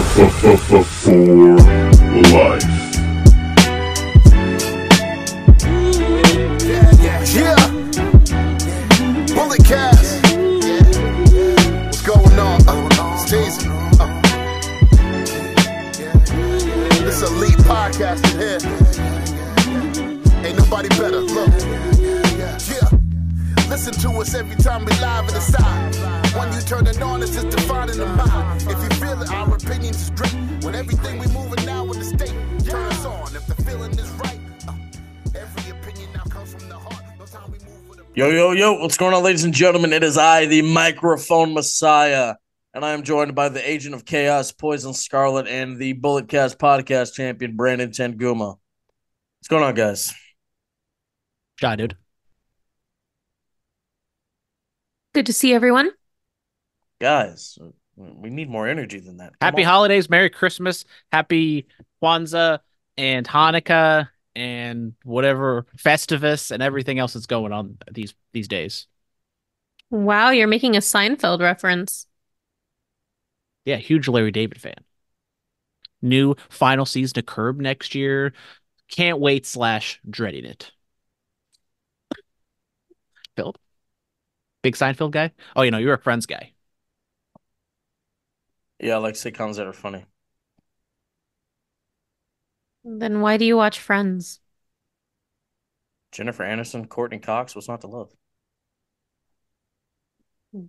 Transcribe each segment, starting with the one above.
For life. Yeah. Bullet. What's going on? Uh, Uh. This elite podcast here. Ain't nobody better. Look. Yeah. Listen to us every time we live in the side. When you turn it on, it's just defining the mind. If you Yo, yo, yo, what's going on, ladies and gentlemen? It is I, the microphone messiah, and I am joined by the agent of chaos, Poison Scarlet, and the Bulletcast podcast champion, Brandon Tenguma. What's going on, guys? Shy, dude. Good to see everyone. Guys, we need more energy than that. Come Happy on. holidays, Merry Christmas, Happy Kwanzaa and Hanukkah and whatever Festivus and everything else that's going on these these days. Wow, you're making a Seinfeld reference. Yeah, huge Larry David fan. New final season of Curb next year. Can't wait slash dreading it. Phillip, Big Seinfeld guy? Oh, you know, you're a Friends guy. Yeah, I like sitcoms that are funny. Then why do you watch Friends? Jennifer Aniston, Courteney Cox, what's not to love?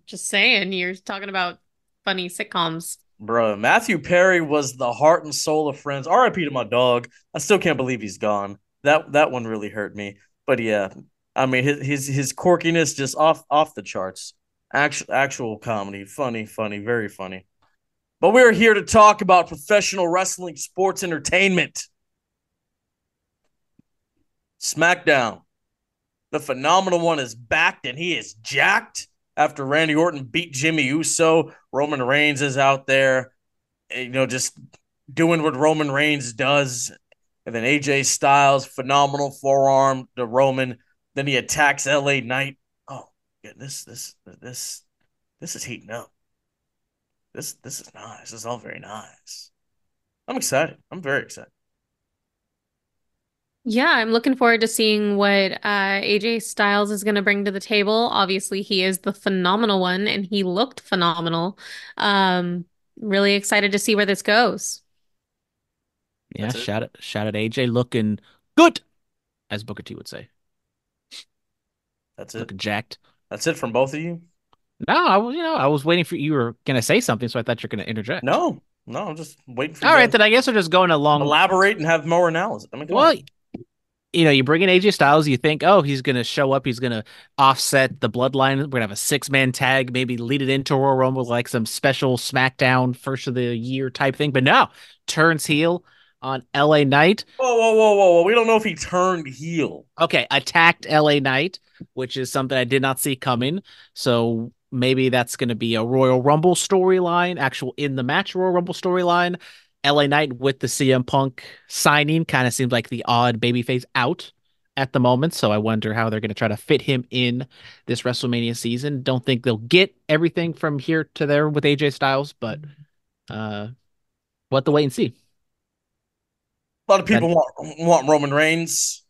Just saying, you're talking about funny sitcoms. Bro, Matthew Perry was the heart and soul of Friends. RIP to my dog. I still can't believe he's gone. That that one really hurt me. But yeah, I mean his his his quirkiness just off off the charts. Actual actual comedy, funny, funny, very funny. But we're here to talk about professional wrestling sports entertainment. SmackDown. The phenomenal one is backed and he is jacked after Randy Orton beat Jimmy Uso. Roman Reigns is out there, eh, you know, just doing what Roman Reigns does. And then AJ Styles, phenomenal forearm to Roman. Then he attacks LA Knight. Oh, goodness, this this this is heating up. This this is nice. This is all very nice. I'm excited. I'm very excited. Yeah, I'm looking forward to seeing what uh, AJ Styles is going to bring to the table. Obviously, he is the phenomenal one, and he looked phenomenal. Um, really excited to see where this goes. Yeah, That's it. shout out shout out AJ looking good, as Booker T would say. That's it. Looking jacked. That's it from both of you. No, I was, you know, I was waiting for you were gonna say something, so I thought you're gonna interject. No, no, I'm just waiting for All you right, guys then I guess we're just going to along. elaborate and have more analysis. I mean, come Well, on. You know, you bring in AJ Styles, you think, oh, he's gonna show up, he's gonna offset the bloodline. We're gonna have a six man tag, maybe lead it into Royal Rumble like some special SmackDown first of the year type thing. But no, turns heel on LA Knight. Whoa, whoa, whoa, whoa, whoa. We don't know if he turned heel. Okay, attacked LA Knight, which is something I did not see coming. So maybe that's going to be a Royal Rumble storyline, actual in the match Royal Rumble storyline. LA Knight with the CM Punk signing kind of seems like the odd babyface out at the moment. So I wonder how they're going to try to fit him in this WrestleMania season. Don't think they'll get everything from here to there with AJ Styles, but uh, we'll have to wait and see. A lot of people want want Roman Reigns.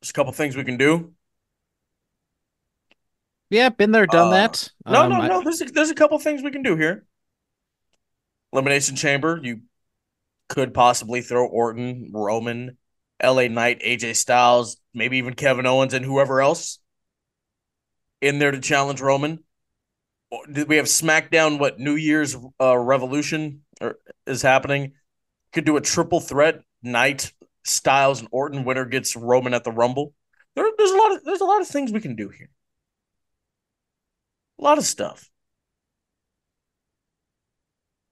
There's a couple things we can do. Yeah, been there, done Uh, that. No, Um, no, I- no. There's a, there's a couple things we can do here. Elimination Chamber. You could possibly throw Orton, Roman, LA Knight, AJ Styles, maybe even Kevin Owens and whoever else in there to challenge Roman. We have SmackDown? What New Year's uh, Revolution or, is happening? Could do a triple threat: Knight, Styles, and Orton. Winner gets Roman at the Rumble. There, there's a lot of there's a lot of things we can do here. A lot of stuff.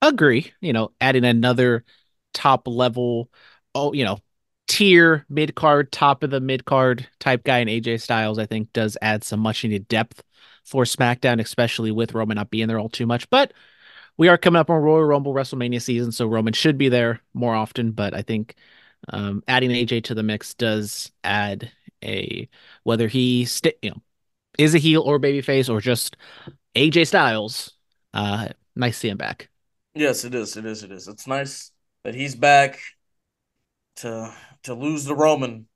Agree you know adding another top level oh you know tier mid card top of the mid card type guy in AJ Styles I think does add some much needed depth for SmackDown especially with Roman not being there all too much. But we are coming up on Royal Rumble WrestleMania season so Roman should be there more often. But I think um, adding AJ to the mix does add a whether he st- you know is a heel or babyface or just AJ Styles uh nice to see him back Yes, it is. It is. It is. It's nice that he's back to to lose the Roman,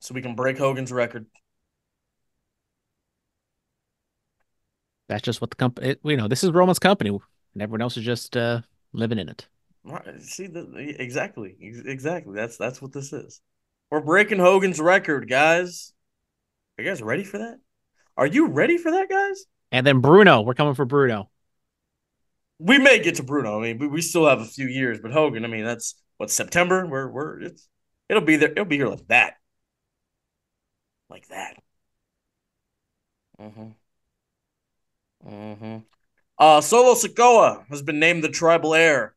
so we can break Hogan's record. That's just what the company. You know, this is Roman's company, and everyone else is just uh, living in it. Right. See, the, exactly, exactly. That's that's what this is. We're breaking Hogan's record, guys. Are you guys ready for that? Are you ready for that, guys? And then Bruno, we're coming for Bruno. We may get to Bruno. I mean, we we still have a few years, but Hogan. I mean, that's what September. We're we're it's it'll be there. It'll be here like that, like that. Mm-hmm. Mm-hmm. Uh, Solo Sikoa has been named the tribal heir.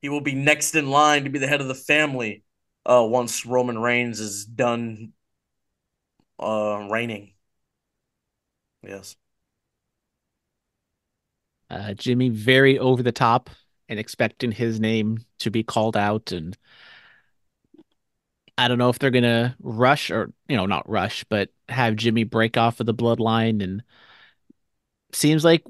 He will be next in line to be the head of the family uh, once Roman Reigns is done uh, reigning. Yes. Uh, Jimmy very over the top and expecting his name to be called out and I don't know if they're gonna rush or you know not rush but have Jimmy break off of the bloodline and seems like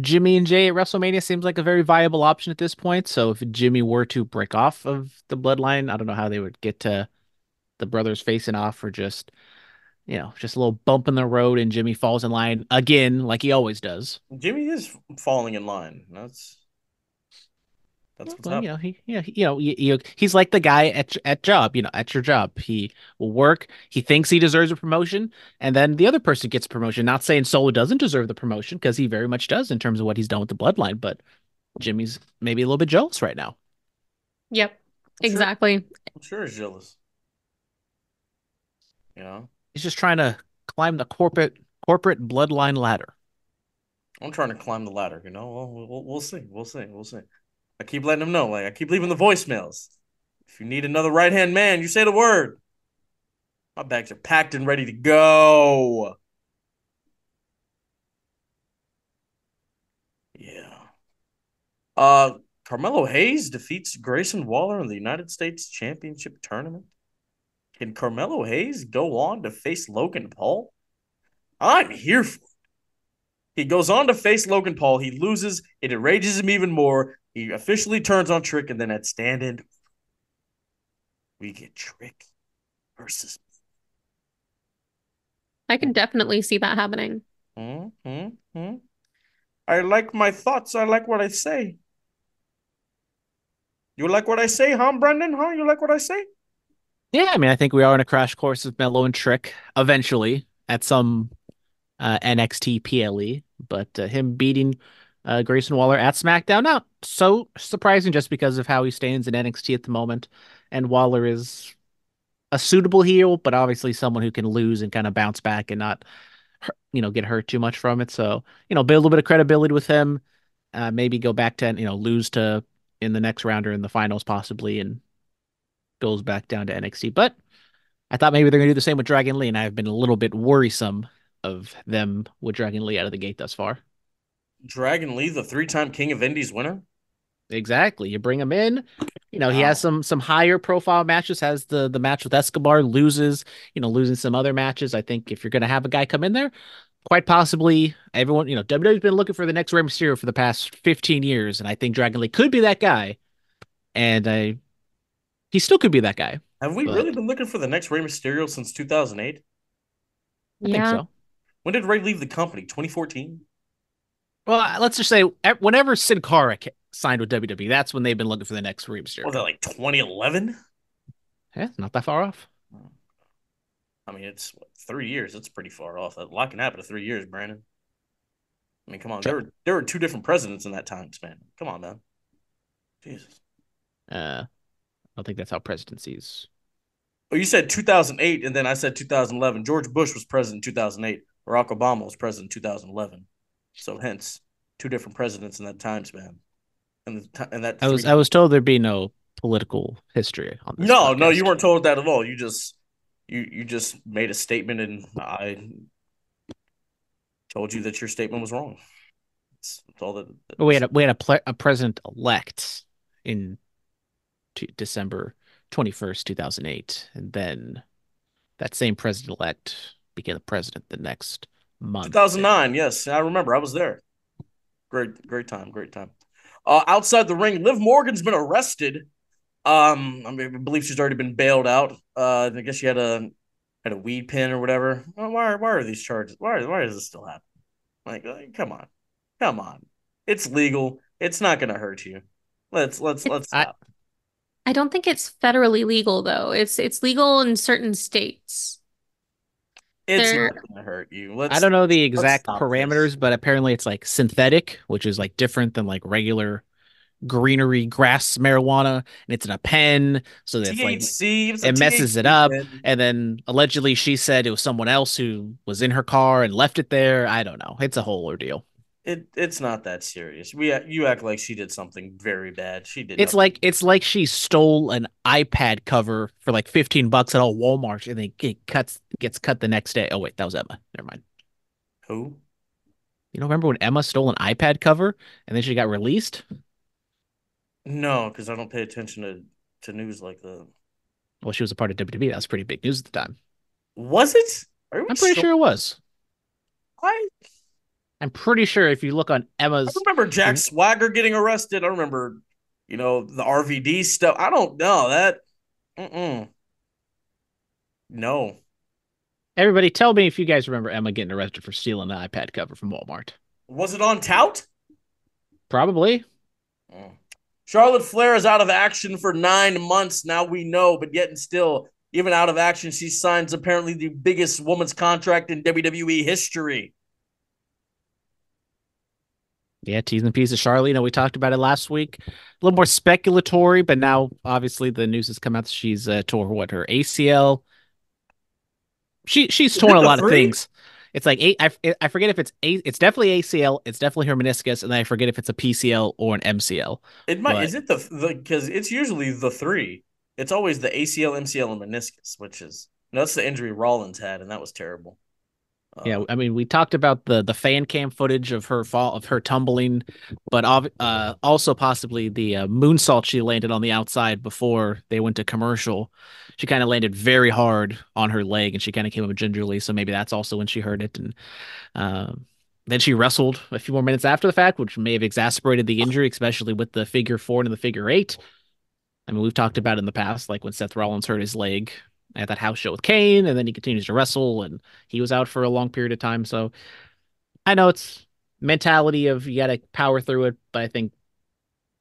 Jimmy and Jay at WrestleMania seems like a very viable option at this point. So if Jimmy were to break off of the bloodline, I don't know how they would get to the brothers facing off or just you know, just a little bump in the road and Jimmy falls in line again like he always does. Jimmy is falling in line. That's that's what's well, you know, he, yeah, you know, you, you, he's like the guy at at job, you know, at your job. He will work. He thinks he deserves a promotion, and then the other person gets a promotion. Not saying Solo doesn't deserve the promotion because he very much does in terms of what he's done with the bloodline, but Jimmy's maybe a little bit jealous right now. Yep, exactly. I'm sure, I'm sure he's jealous. You know, he's just trying to climb the corporate corporate bloodline ladder. I'm trying to climb the ladder. You know, we'll, we'll, we'll see. We'll see. We'll see. I keep letting them know. Like I keep leaving the voicemails. If you need another right hand man, you say the word. My bags are packed and ready to go. Yeah. Uh, Carmelo Hayes defeats Grayson Waller in the United States Championship Tournament. Can Carmelo Hayes go on to face Logan Paul? I'm here for it. He goes on to face Logan Paul. He loses. It enrages him even more. He officially turns on Trick, and then at stand in, we get Trick versus. I can definitely see that happening. Mm-hmm. I like my thoughts. I like what I say. You like what I say, huh, Brandon? Huh? You like what I say? Yeah, I mean, I think we are in a crash course with Melo and Trick eventually at some uh, NXT PLE, but uh, him beating uh, Grayson Waller at SmackDown. Not so surprising just because of how he stands in NXT at the moment. And Waller is a suitable heel, but obviously someone who can lose and kind of bounce back and not, you know, get hurt too much from it. So, you know, build a little bit of credibility with him. Uh, maybe go back to, you know, lose to in the next round or in the finals possibly and goes back down to NXT. But I thought maybe they're going to do the same with Dragon Lee, and I've been a little bit worrisome of them with Dragon Lee out of the gate thus far. Dragon Lee, the three-time King of Indies winner. Exactly. You bring him in. You know, wow. he has some some higher profile matches. Has the the match with Escobar, loses. You know, losing some other matches. I think if you're going to have a guy come in there, quite possibly everyone. You know, WWE's been looking for the next Rey Mysterio for the past 15 years, and I think Dragon Lee could be that guy. And I, he still could be that guy. Have we but... really been looking for the next Rey Mysterio since 2008? I yeah. think so. When did Rey leave the company? 2014. Well, let's just say whenever Sin Cara signed with WWE, that's when they've been looking for the next Rey Mysterio. Was that like 2011? Yeah, not that far off. I mean, it's what, three years. It's pretty far off. A lot can happen in three years, Brandon. I mean, come on. There were there were two different presidents in that time span. Come on, man. Jesus. Uh, I don't think that's how presidencies. Oh, you said 2008, and then I said 2011. George Bush was president in 2008. Barack Obama was president in 2011. So hence two different presidents in that time span. And, the, and that I was I was told there'd be no political history on this. No, podcast. no, you weren't told that at all. You just you you just made a statement and I told you that your statement was wrong. That's, that's all that, that we had a, we had a, ple- a president elect in t- December 21st, 2008 and then that same president elect became the president the next month. 2009, yes, I remember. I was there. Great, great time, great time. Uh, outside the ring, Liv Morgan's been arrested. Um, I, mean, I believe she's already been bailed out. Uh, I guess she had a had a weed pen or whatever. Well, why why are these charges? Why why does this still happen? Like, like, come on, come on. It's legal. It's not gonna hurt you. Let's let's let's I- stop. I don't think it's federally legal though. It's it's legal in certain states. It's There- not gonna hurt you. Let's. I don't know the exact parameters, this. but apparently it's like synthetic, which is like different than like regular greenery grass marijuana, and it's in a pen, so that's like THC. it's a it messes it up, pen. and then allegedly she said it was someone else who was in her car and left it there. I don't know. It's a whole ordeal. It it's not that serious. We you act like she did something very bad. She did. It's nothing. like it's like she stole an iPad cover for like 15 bucks at all Walmart and then it cuts gets cut the next day. Oh wait, that was Emma. Never mind. who? You don't remember when Emma stole an iPad cover and then she got released? No, because I don't pay attention to to news like that. Well, she was a part of WWE. That was pretty big news at the time. Was it? I'm pretty sure it was. I, I'm pretty sure if you look on Emma's. I remember Jack Mm-hmm. Swagger getting arrested. I remember, you know, the RVD stuff. I don't know that. Mm-mm. No. everybody tell me if you guys remember Emma getting arrested for stealing an iPad cover from Walmart. Was it on tout? Probably. Mm. Charlotte Flair is out of action for nine months. Now we know, but yet and still, even out of action, she signs apparently the biggest woman's contract in WWE history. Yeah, teasing and piece of Charlotte. You know, we talked about it last week. A little more speculatory, but now obviously the news has come out that she's uh, tore what her ACL. She she's torn a lot of things. It's like eight. I, I forget if it's a. It's definitely ACL. It's definitely her meniscus, and then I forget if it's a PCL or an MCL. It might But- is it the the because it's usually the three. It's always the ACL, MCL, and meniscus, which is no, that's the injury Rollins had, and that was terrible. Yeah, Um, I mean, we talked about the the fan cam footage of her fall of her tumbling, but uh, also possibly the uh, moonsault she landed on the outside before they went to commercial. She kind of landed very hard on her leg, and she kind of came up gingerly. So maybe that's also when she heard it. And um, then she wrestled a few more minutes after the fact, which may have exacerbated the injury, especially with the figure four and the figure eight. I mean, we've talked about in the past, like when Seth Rollins hurt his leg at that house show with Kane, and then he continues to wrestle, and he was out for a long period of time. So I know it's mentality of you got to power through it, but I think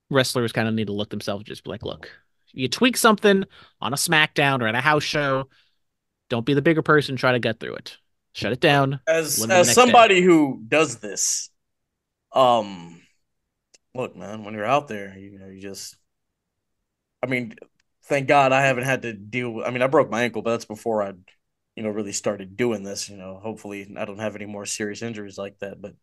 wrestlers kind of need to look themselves just be like, look, you tweak something on a SmackDown or at a house show, don't be the bigger person. Try to get through it. Shut it down. as as somebody who does this, um, look, man, when you're out there, you know, you just, I mean, thank God I haven't had to deal with. I mean, I broke my ankle, but that's before I, you know, really started doing this. You know, hopefully I don't have any more serious injuries like that. But,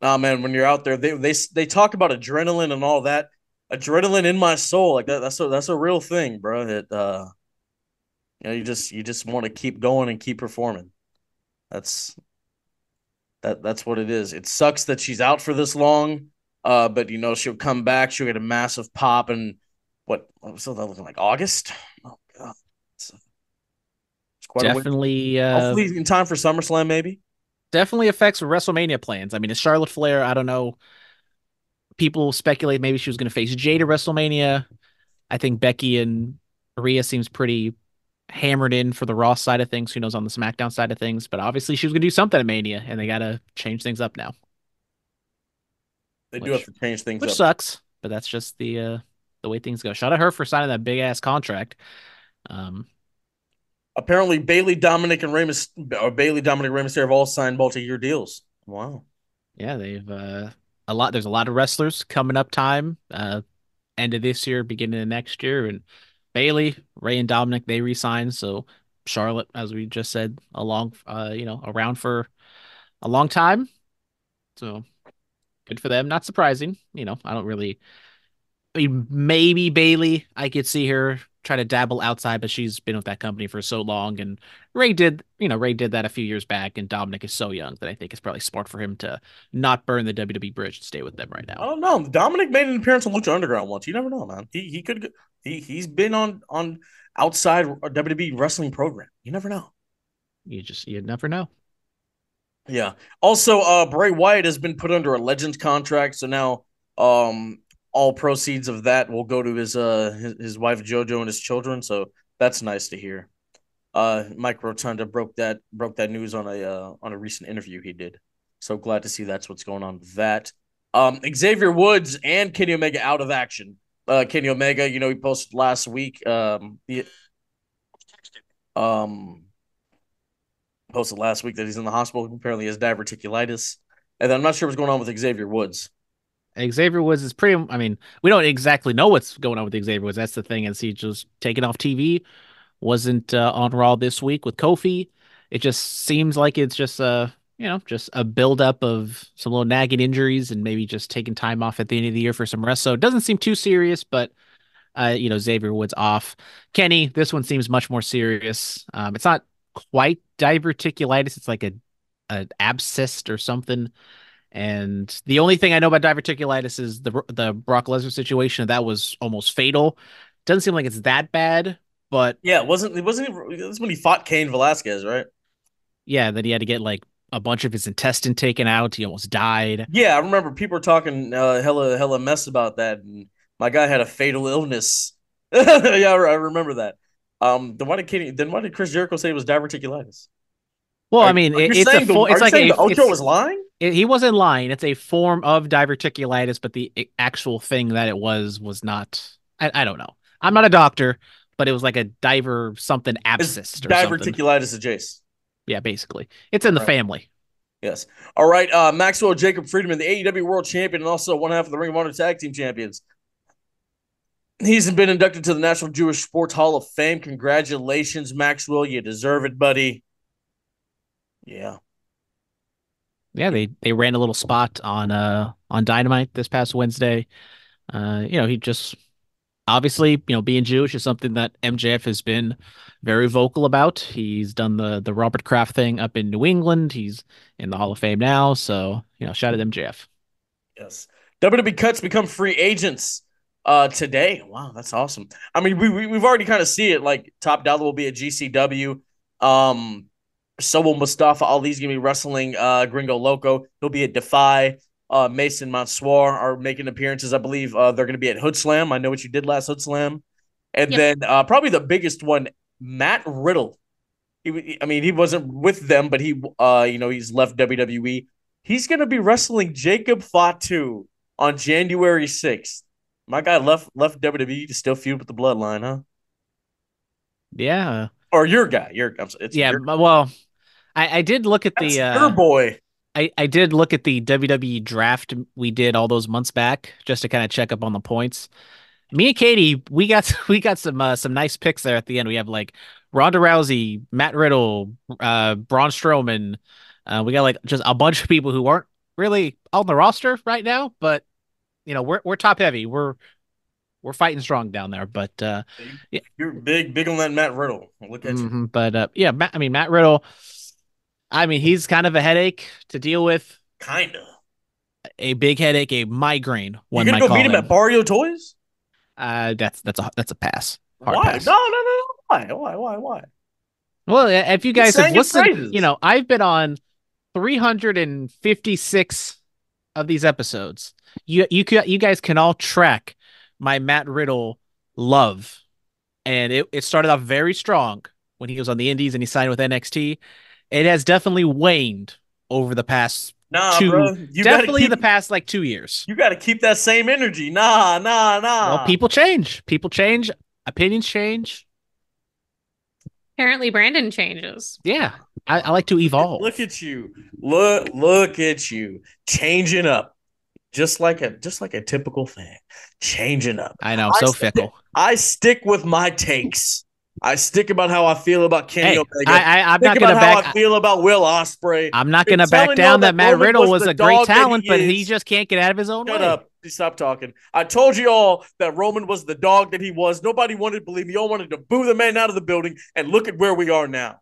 nah, man, when you're out there, they they they talk about adrenaline and all that. Adrenaline in my soul, like that. That's a that's a real thing, bro. That, uh, you know, you just you just want to keep going and keep performing. That's that that's what it is. It sucks that she's out for this long. Uh, but you know, she'll come back, she'll get a massive pop and what what's that looking like? August? Oh god. It's, it's quite a. Definitely, uh, Hopefully in time for SummerSlam, maybe. definitely affects WrestleMania plans. I mean, it's Charlotte Flair. I don't know. People speculate maybe she was going to face Jade at WrestleMania. I think Becky and Rhea seems pretty hammered in for the Raw side of things. Who knows on the SmackDown side of things? But obviously, she was going to do something at Mania, and they got to change things up now, They do have to change things which up. sucks. But that's just the uh, the way things go. Shout out her for signing that big ass contract. Um, Apparently, Bayley, Dominic, and Rey or Bayley, Dominic, Mysterio have all signed multi-year deals. Wow. yeah, they've uh, a lot. There's a lot of wrestlers coming up time. Uh, end of this year, beginning of next year, and Bayley, Rey, and Dominic they re-signed. So Charlotte, as we just said, along, uh, you know, around for a long time. So good for them. Not surprising. You know, I don't really. I mean, maybe Bayley, I could see her try to dabble outside, but she's been with that company for so long. And Rey did, you know, Rey did that a few years back, and Dominic is so young that I think it's probably smart for him to not burn the WWE bridge and stay with them right now. I don't know. Dominic made an appearance on Lucha Underground once. You never know, man. He he could go- he he's been on on outside WWE wrestling program. You never know. You just, you never know. Yeah. Also, uh, Bray Wyatt has been put under a Legends contract, so now, um, all proceeds of that will go to his uh his, wife JoJo and his children. So that's nice to hear. Uh, Mike Rotunda broke that broke that news on a uh, on a recent interview he did. So glad to see that's what's going on with that. Um, Xavier Woods and Kenny Omega out of action. Uh, Kenny Omega, you know, he posted last week. Um, he, um, posted last week that he's in the hospital. Apparently, he has diverticulitis, and I'm not sure what's going on with Xavier Woods. Xavier Woods is pretty. I mean, we don't exactly know what's going on with Xavier Woods. That's the thing. Is he just taken off TV? Wasn't uh, on Raw this week with Kofi. It just seems like it's just a you know just a buildup of some little nagging injuries and maybe just taking time off at the end of the year for some rest. So it doesn't seem too serious, but uh, you know Xavier Woods off. Kenny, this one seems much more serious. Um, it's not quite diverticulitis. It's like a an abscess or something. And the only thing I know about diverticulitis is the the Brock Lesnar situation. That was almost fatal. Doesn't seem like it's that bad, but Yeah, it wasn't it wasn't even this when he fought Cain Velasquez, right? yeah, that he had to get like a bunch of his intestine taken out. He almost died. Yeah, I remember people were talking uh, hella hella mess about that, and my guy had a fatal illness. yeah, I remember that. Um, then why did Kenny? Then why did Chris Jericho say it was diverticulitis? Well, Are- I mean, it, it's a saying the- it's like a, the Ocho was lying. It- he wasn't lying. It's a form of diverticulitis, but the actual thing that it was was not. I, I don't know. I'm not a doctor, but it was like a diver something It's abscess or something. diverticulitis adjacent. Yeah, basically, it's in the Right. family. Yes. All right. Uh, Maxwell Jacob Friedman, the AEW World Champion, and also one half of the Ring of Honor Tag Team Champions. He's been inducted to the National Jewish Sports Hall of Fame. Congratulations, Maxwell. You deserve it, buddy. Yeah. Yeah, they they ran a little spot on uh on Dynamite this past Wednesday. Uh, you know, he just obviously, you know, being Jewish is something that MJF has been very vocal about. He's done the the Robert Kraft thing up in New England. He's in the Hall of Fame now, so you know, shout out MJF. Yes. WWE cuts become free agents uh today. Wow, that's awesome. I mean, we, we we've already kind of see it. Like Top Dollar will be at GCW. Um, so will Mustafa Ali's gonna be wrestling uh Gringo Loco. He'll be at Defy. Uh, Mason Mansoor are making appearances. I believe uh, they're gonna be at Hood Slam. I know what you did last Hood Slam. And Yep. then uh, probably the biggest one, Matt Riddle. He, w- I mean, he wasn't with them, but he, uh, you know, he's left WWE. He's gonna be wrestling Jacob Fatu on January sixth. My guy left left WWE to still feud with the Bloodline, huh? Yeah, Or your guy, your I'm sorry, it's yeah. your, but- Well, I I did look at that's the uh, boy. I, I did look at the WWE draft we did all those months back just to kind of check up on the points. Me and Katie, we got we got some uh, some nice picks there at the end. We have like Ronda Rousey, Matt Riddle, uh, Braun Strowman. Uh, we got like just a bunch of people who aren't really on the roster right now, but you know we're we're top heavy. We're we're fighting strong down there. But uh, You're big, big on that Matt Riddle. Look at you. mhm, but uh, yeah, Matt, I mean Matt Riddle. I mean he's kind of a headache to deal with. Kinda. a big headache, a migraine. One gonna might go beat him him. at Barrio Toys? Uh, that's that's a that's a pass. Hard Why? pass. No, no, no, no. Why? Why? Why? Why? Well, if you guys have listened, you know I've been on 356 of these episodes. You you you guys can all track my Matt Riddle love, and it it started off very strong when he was on the Indies and he signed with NXT. It has definitely waned over the past Nah, two, bro. You definitely keep, the past like two years. You gotta keep that same energy. Nah, nah, nah. Well, people change. People change. Opinions change. Apparently, Brandon changes. Yeah, I, I like to evolve. Look at you. Look, look at you. Changing up. Just like a just like a typical fan. Changing up. I know, I so st- fickle. I stick with my takes. I stick about how I feel about Kenny Hey, Omega. I, I, I'm Stick not about gonna how I back. feel about Will Ospreay. I'm not gonna back down that that Matt Riddle was was a great talent, he but he just can't get out of his own Shut way. up. Stop talking. I told you all that Roman was the dog that he was. Nobody wanted to believe me. Y'all wanted to boo the man out of the building, and look at where we are now.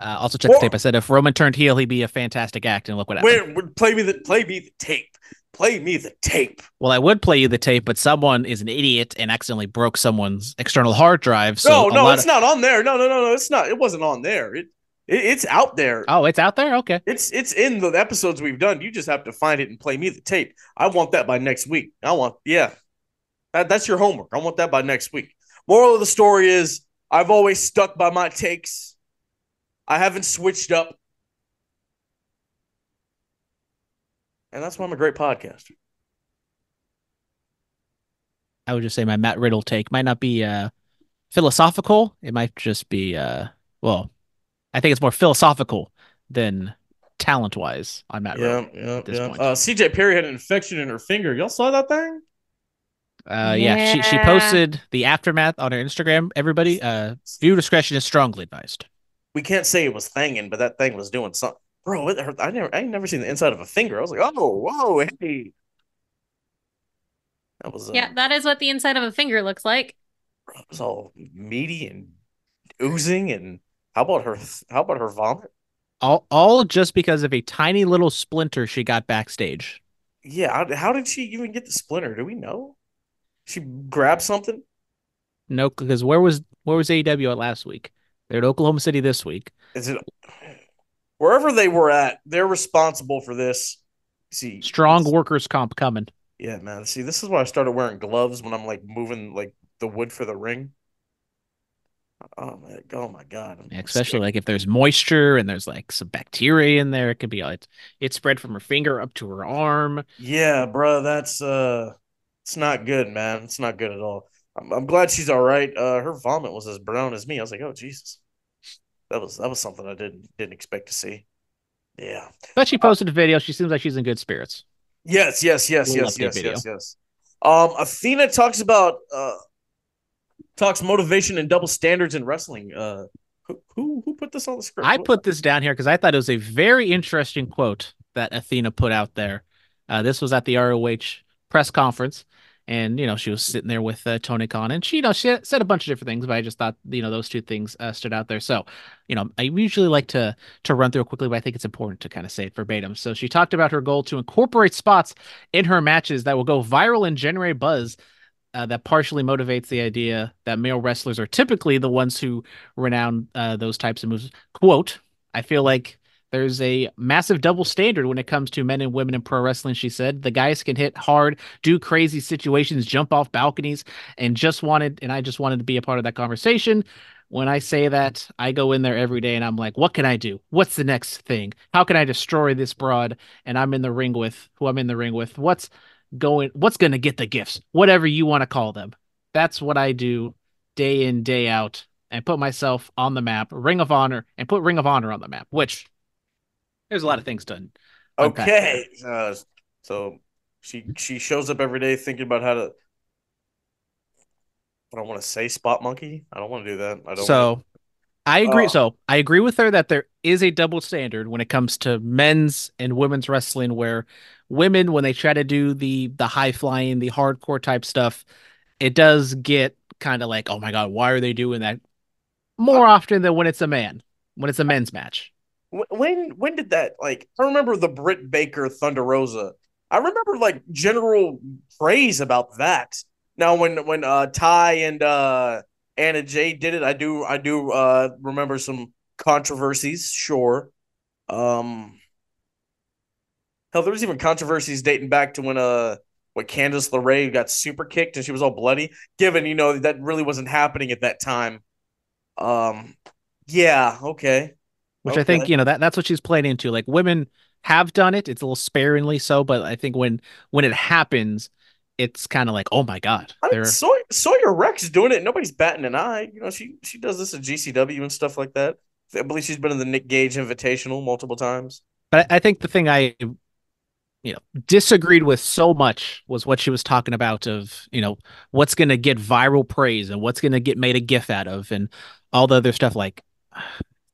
Uh, also, check the tape. I said if Roman turned heel, he'd be a fantastic act, and look what happened. Where- play me the play me the tape. Play me the tape. Well, I would play you the tape, but someone is an idiot and accidentally broke someone's external hard drive. So no, no, it's of- not on there. No, no, no, no. It's not. It wasn't on there. It, it it's out there. Oh, it's out there. Okay. It's it's in the episodes we've done. You just have to find it and play me the tape. I want that by next week. I want yeah. That, that's your homework. I want that by next week. Moral of the story is I've always stuck by my takes. I haven't switched up. And that's why I'm a great podcaster. I would just say my Matt Riddle take might not be uh, philosophical. It might just be, uh, well, I think it's more philosophical than talent wise on Matt Yeah, Riddle. yeah, this yeah. point. Uh, CJ Perry had an infection in her finger. Y'all saw that thing? Uh, yeah, she she posted the aftermath on her Instagram. Everybody, uh, viewer discretion is strongly advised. We can't say it was thanging, but that thing was doing something. Bro, it hurt. I never, I never seen the inside of a finger. I was like, oh, whoa, hey. That was, uh, Yeah, that is what the inside of a finger looks like. bro, it was all meaty and oozing. And how about her? How about her vomit? All all just because of a tiny little splinter she got backstage. Yeah, how, how did she even get the splinter? Do we know? She grabbed something. No, because where was where was AEW at last week? They're at Oklahoma City this week. Is it wherever they were at? They're responsible for this. See, Strong workers comp coming. Yeah, man. See, this is why I started wearing gloves when I'm like moving like the wood for the ring. Oh man, oh my god. Yeah, especially like if there's moisture and there's like some bacteria in there, it could be it, it spread from her finger up to her arm. Yeah, bro, that's uh it's not good, man. It's not good at all. I'm, I'm glad she's all right. Uh her vomit was as brown as me. I was like, "Oh, Jesus." That was that was something I didn't didn't expect to see. Yeah. But she posted a video. She seems like she's in good spirits. Yes, yes, yes, yes, yes, video. yes, yes. Um, Athena talks about uh talks motivation and double standards in wrestling. Uh, who who, who put this on the script? I put this down here because I thought it was a very interesting quote that Athena put out there. Uh, this was at the ROH press conference, and you know she was sitting there with uh, Tony Khan, and she you know she said a bunch of different things, but I just thought you know those two things uh, stood out there. So you know I usually like to to run through it quickly, but I think it's important to kind of say it verbatim. So she talked about her goal to incorporate spots in her matches that will go viral and generate buzz. Uh, that partially motivates the idea that male wrestlers are typically the ones who renown uh, those types of moves. Quote, I feel like there's a massive double standard when it comes to men and women in pro wrestling, she said. The guys can hit hard, do crazy situations, jump off balconies, and just wanted, and I just wanted to be a part of that conversation. When I say that, I go in there every day and I'm like, what can I do? What's the next thing? How can I destroy this broad? And I'm in the ring with who I'm in the ring with. What's going, what's going to get the gifts? Whatever you want to call them. That's what I do day in, day out and put myself on the map, Ring of Honor, and put Ring of Honor on the map, which there's a lot of things done. Okay. Uh, so she she shows up every day thinking about how to. I don't want to say spot monkey. I don't want to do that. I don't. So I agree. Oh. So I agree with her that there is a double standard when it comes to men's and women's wrestling, where women, when they try to do the the high flying, the hardcore type stuff, it does get kind of like, oh my god, why are they doing that? More often than when it's a man, when it's a men's match. Wh- When when did that like I remember the Britt Baker Thunder Rosa. I remember like general praise about that. Now when when uh Ty and uh Anna Jay did it, I do I do uh remember some controversies, sure. Um hell there was even controversies dating back to when uh when Candice LeRae got super kicked and she was all bloody, given you know that really wasn't happening at that time. Um yeah, okay. Which I think you know that that's what she's playing into. Like women have done it; it's a little sparingly so, but I think when when it happens, it's kind of like, oh my god, I mean, Sawyer, Sawyer Rex doing it. Nobody's batting an eye. You know, she she does this at GCW and stuff like that. I believe she's been in the Nick Gage Invitational multiple times. But I I think the thing I, you know, disagreed with so much was what she was talking about of, you know, what's going to get viral praise and what's going to get made a gif out of and all the other stuff. Like,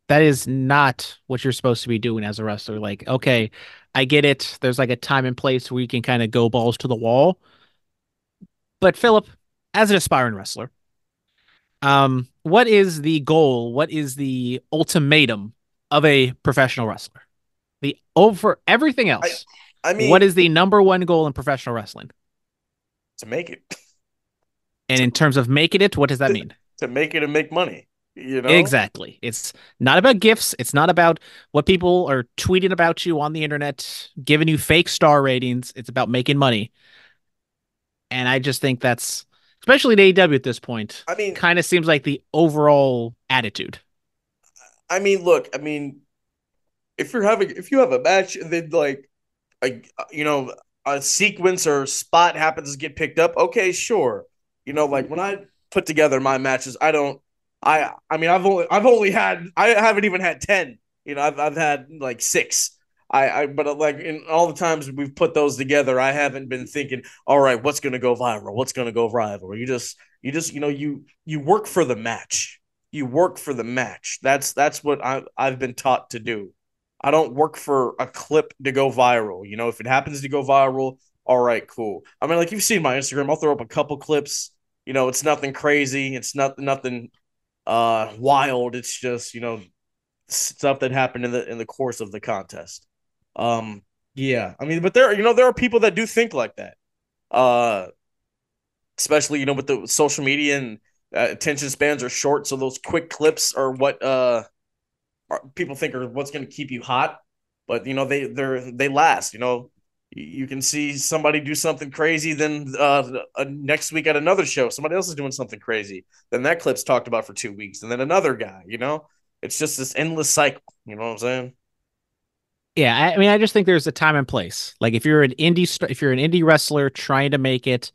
that is not what you're supposed to be doing as a wrestler. Like, okay, I get it. There's like a time and place where you can kind of go balls to the wall. But Phillip, as an aspiring wrestler, um, what is the goal? What is the ultimatum of a professional wrestler? The over everything else. I mean, what is the number one goal in professional wrestling? to make it And in terms of making it, what does that mean? to make it and make money? You know, Exactly. It's not about gifts. It's not about what people are tweeting about you on the internet, giving you fake star ratings. It's about making money. And I just think that's especially in AEW at this point, I mean, kind of seems like the overall attitude. I mean, look, I mean, if you're having if you have a match and then like a you know a sequence or spot happens to get picked up, okay, sure. You know, like when I put together my matches, I don't I I mean I've only I've only had I haven't even had 10. You know, I've I've had like 6. I, I but like in all the times we've put those together, I haven't been thinking, all right, what's gonna go viral? What's gonna go viral? You just you just you know you you work for the match. You work for the match. That's that's what I I've been taught to do. I don't work for a clip to go viral. You know, if it happens to go viral, all right, cool. I mean, like you've seen my Instagram, I'll throw up a couple clips. You know, it's nothing crazy. It's not nothing uh wild. It's just, you know, stuff that happened in the in the course of the contest. Um, yeah. I mean, but there, you know, there are people that do think like that. Uh especially, you know, with the social media and uh, attention spans are short, so those quick clips are what uh people think are what's going to keep you hot, but you know they they're they last. You know, you can see somebody do something crazy, then uh, uh, next week at another show, somebody else is doing something crazy. Then that clip's talked about for two weeks, and then another guy. You know, it's just this endless cycle. You know what I'm saying? Yeah, I, I mean, I just think there's a time and place. Like if you're an indie, if you're an indie wrestler trying to make it,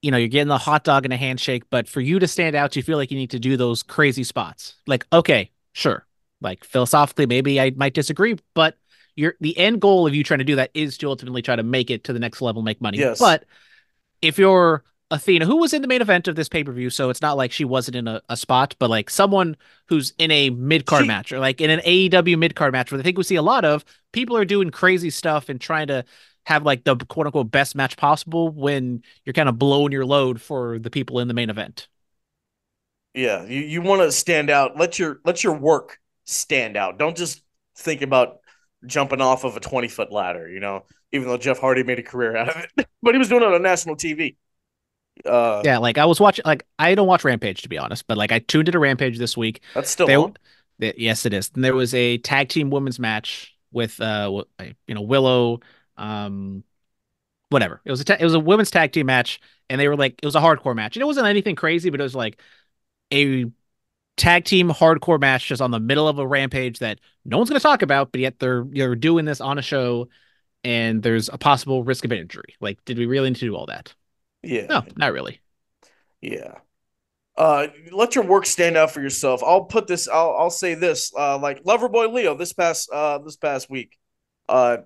you know, you're getting the hot dog and a handshake, but for you to stand out, you feel like you need to do those crazy spots. Like, okay, sure, like philosophically, maybe I might disagree, but your the end goal of you trying to do that is to ultimately try to make it to the next level, make money. Yes. But if you're Athena, who was in the main event of this pay per view, so it's not like she wasn't in a, a spot, but like someone who's in a mid card match or like in an AEW mid card match, where I think we see a lot of people are doing crazy stuff and trying to have like the quote unquote best match possible when you're kind of blowing your load for the people in the main event. Yeah, you, you want to stand out. Let your let your work stand out. Don't just think about jumping off of a 20 foot ladder, you know, even though Jeff Hardy made a career out of it. but he was doing it on national TV. Uh Yeah, like I was watching, like I don't watch Rampage to be honest, but like I tuned into Rampage this week. that's still They- on. Th- yes, it is. And there was a tag team women's match with uh, wi- uh, you know, Willow, um, whatever. It was a ta- it was a women's tag team match, and they were like it was a hardcore match, and it wasn't anything crazy, but it was like a tag team hardcore match just on the middle of a rampage that no one's going to talk about, but yet they're you're doing this on a show, and there's a possible risk of injury. Like, did we really need to do all that? Yeah. No, not really. Yeah. Uh, let your work stand out for yourself. I'll put this. I'll I'll say this. Uh, like Loverboy Leo this past uh this past week, uh,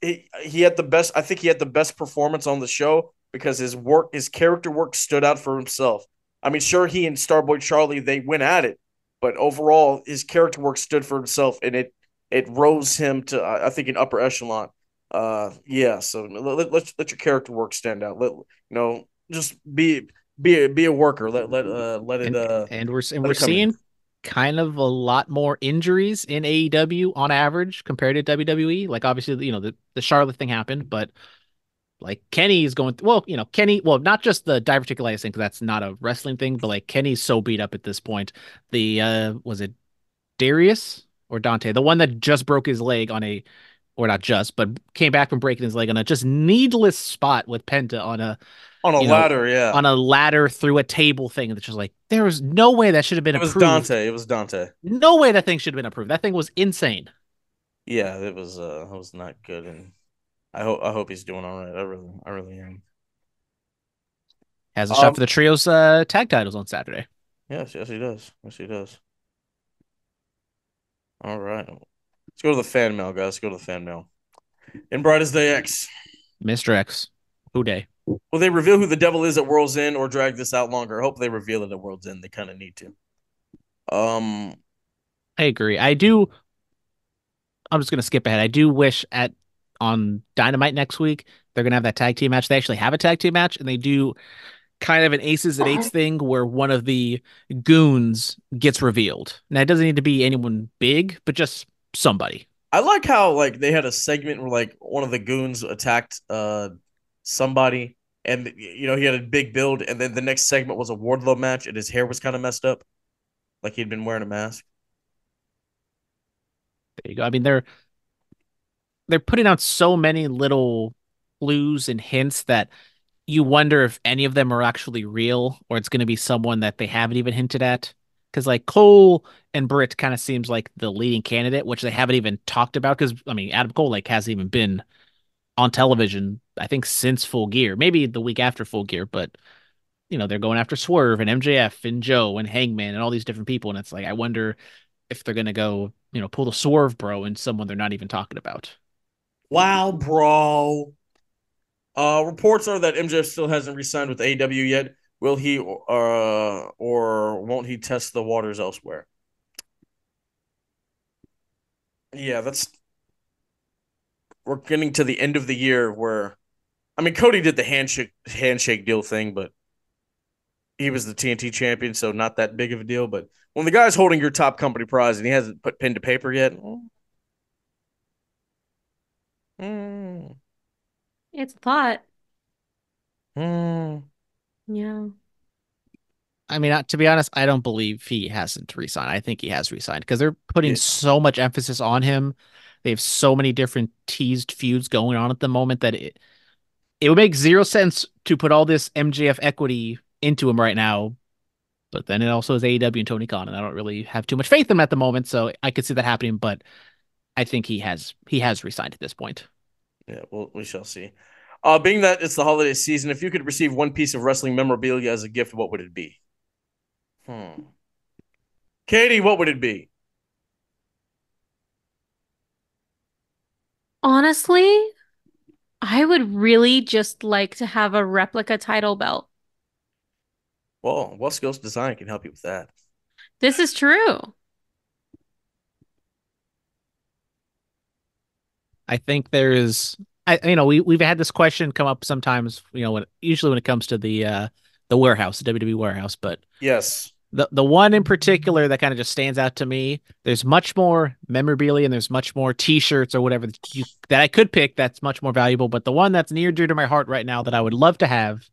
he he had the best. I think he had the best performance on the show because his work, his character work, stood out for himself. I mean, sure, he and Starboy Charlie they went at it, but overall, his character work stood for himself, and it it rose him to I think an upper echelon. Uh, yeah. So let let, let your character work stand out. Let you know, just be be a, be a worker. Let let uh let it and, uh and we're and we're come in. seeing kind of a lot more injuries in AEW on average compared to WWE. Like obviously, you know, the, the Charlotte thing happened, but like Kenny is going well, you know, Kenny, well, not just the diverticulitis thing, because that's not a wrestling thing, but like Kenny's so beat up at this point. The uh was it Darius or Dante, the one that just broke his leg on a or not just, but came back from breaking his leg on a just needless spot with Penta on a on a you know, ladder. yeah, on a ladder through a table thing that's just like there was no way that should have been approved. it was approved. Dante. It was Dante. No way that thing should have been approved. That thing was insane. Yeah, it was uh it was not good, and I hope I hope he's doing all right. I really I really am. Has a Um, shot for the trios uh, tag titles on Saturday. Yes, yes, he does. Yes, he does. All right, let's go to the fan mail, guys. Let's go to the fan mail. In Brightest Day X, Mr. X. Who day? will they reveal who the devil is at World's End or drag this out longer? I hope they reveal it at World's End. They kind of need to. Um, I agree. I do. I'm just gonna skip ahead. I do wish at on Dynamite next week they're gonna have that tag team match. They actually have a tag team match, and they do kind of an aces and eights thing where one of the goons gets revealed. Now it doesn't need to be anyone big, but just somebody. I like how like they had a segment where like one of the goons attacked uh somebody and you know he had a big build and then the next segment was a Wardlow match and his hair was kind of messed up like he'd been wearing a mask. There you go. I mean, they're they're putting out so many little clues and hints that you wonder if any of them are actually real or it's going to be someone that they haven't even hinted at. Because like Cole and Britt kind of seems like the leading candidate, which they haven't even talked about. Because I mean, Adam Cole like hasn't even been on television, I think, since Full Gear. Maybe the week after Full Gear, but you know they're going after Swerve and MJF and Joe and Hangman and all these different people, and it's like I wonder if they're gonna go, you know, pull the Swerve bro and someone they're not even talking about. Wow, bro. Uh, reports are that MJF still hasn't re-signed with AEW yet. Will he, uh, or won't he test the waters elsewhere? Yeah, that's. We're getting to the end of the year where, I mean, Cody did the handshake handshake deal thing, but he was the TNT champion, so not that big of a deal. But when the guy's holding your top company prize and he hasn't put pen to paper yet, mm, It's a thought. mm, Yeah. I mean, uh, to be honest, I don't believe he hasn't resigned. I think he has resigned because they're putting Yeah. so much emphasis on him. They have so many different teased feuds going on at the moment that it it would make zero sense to put all this MJF equity into him right now. But then it also is AEW and Tony Khan, and I don't really have too much faith in him at the moment, so I could see that happening. But I think he has he has resigned at this point. Yeah, well, we shall see. Uh, being that it's the holiday season, if you could receive one piece of wrestling memorabilia as a gift, what would it be? Hmm. Katie, what would it be? Honestly, I would really just like to have a replica title belt. Well, West Coast Design can help you with that. This is true. I think there's I you know, we we've had this question come up sometimes, you know, when usually when it comes to the uh the warehouse, the WWE warehouse, but Yes. the the one in particular that kind of just stands out to me, there's much more memorabilia and there's much more t-shirts or whatever that, you, that I could pick that's much more valuable, but the one that's near dear to my heart right now that I would love to have,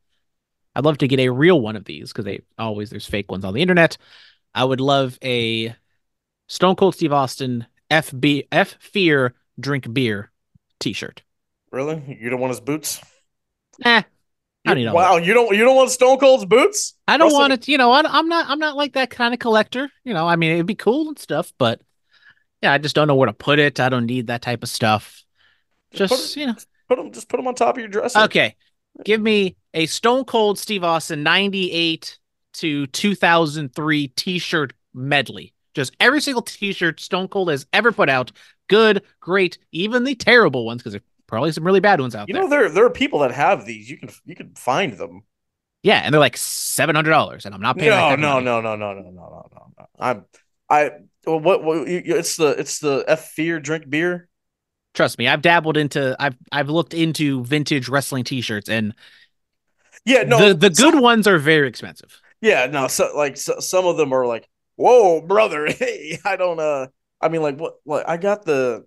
I'd love to get a real one of these because they always there's fake ones on the internet. I would love a Stone Cold Steve Austin FB F Fear Drink Beer t-shirt. Really? You don't want his boots? Eh, I don't wow, you don't you don't want Stone Cold's boots? I don't Wrestling- want it. You know, I, I'm not. I'm not like that kind of collector. You know, I mean, it'd be cool and stuff, but yeah, I just don't know where to put it. I don't need that type of stuff. Just Just it- you know, Put them just put them on top of your dresser. okay. Give me a Stone Cold Steve Austin '98 to 2003 T-shirt medley. Just every single T-shirt Stone Cold has ever put out. Good, great, even the terrible ones, because there's probably some really bad ones out You there. You know there there are people that have these. You can you can find them. yeah, and they're like seven hundred dollars, and I'm not paying. No, no, no, no, no, no, no, no, no, no. I'm I well, what what you, it's the it's the F fear drink beer. Trust me, I've dabbled into I've I've looked into vintage wrestling t-shirts and Yeah, no, the the good some- ones are very expensive. Yeah, no, so like so, some of them are like, whoa, brother, hey, I don't uh, I mean like what like I got the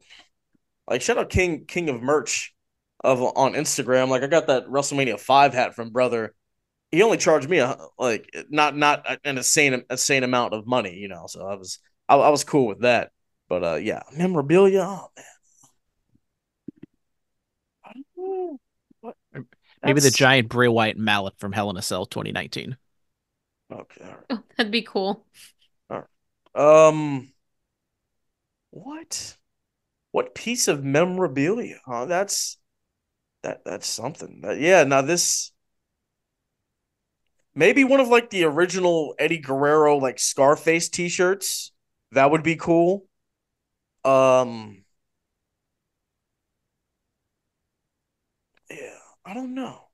like shout out King King of Merch of on Instagram. Like I got that WrestleMania five hat from brother. He only charged me a like not not an insane insane amount of money, you know. So I was I, I was cool with that. But uh, yeah, memorabilia. Oh man, I don't. What? Maybe the giant Bray Wyatt mallet from Hell in a Cell 2019. Okay. all right. Oh, that'd be cool. Um, what? What piece of memorabilia? Huh? That's that. That's something. That, yeah. Now this maybe one of like the original Eddie Guerrero like Scarface T-shirts. That would be cool. Um. Yeah, I don't know.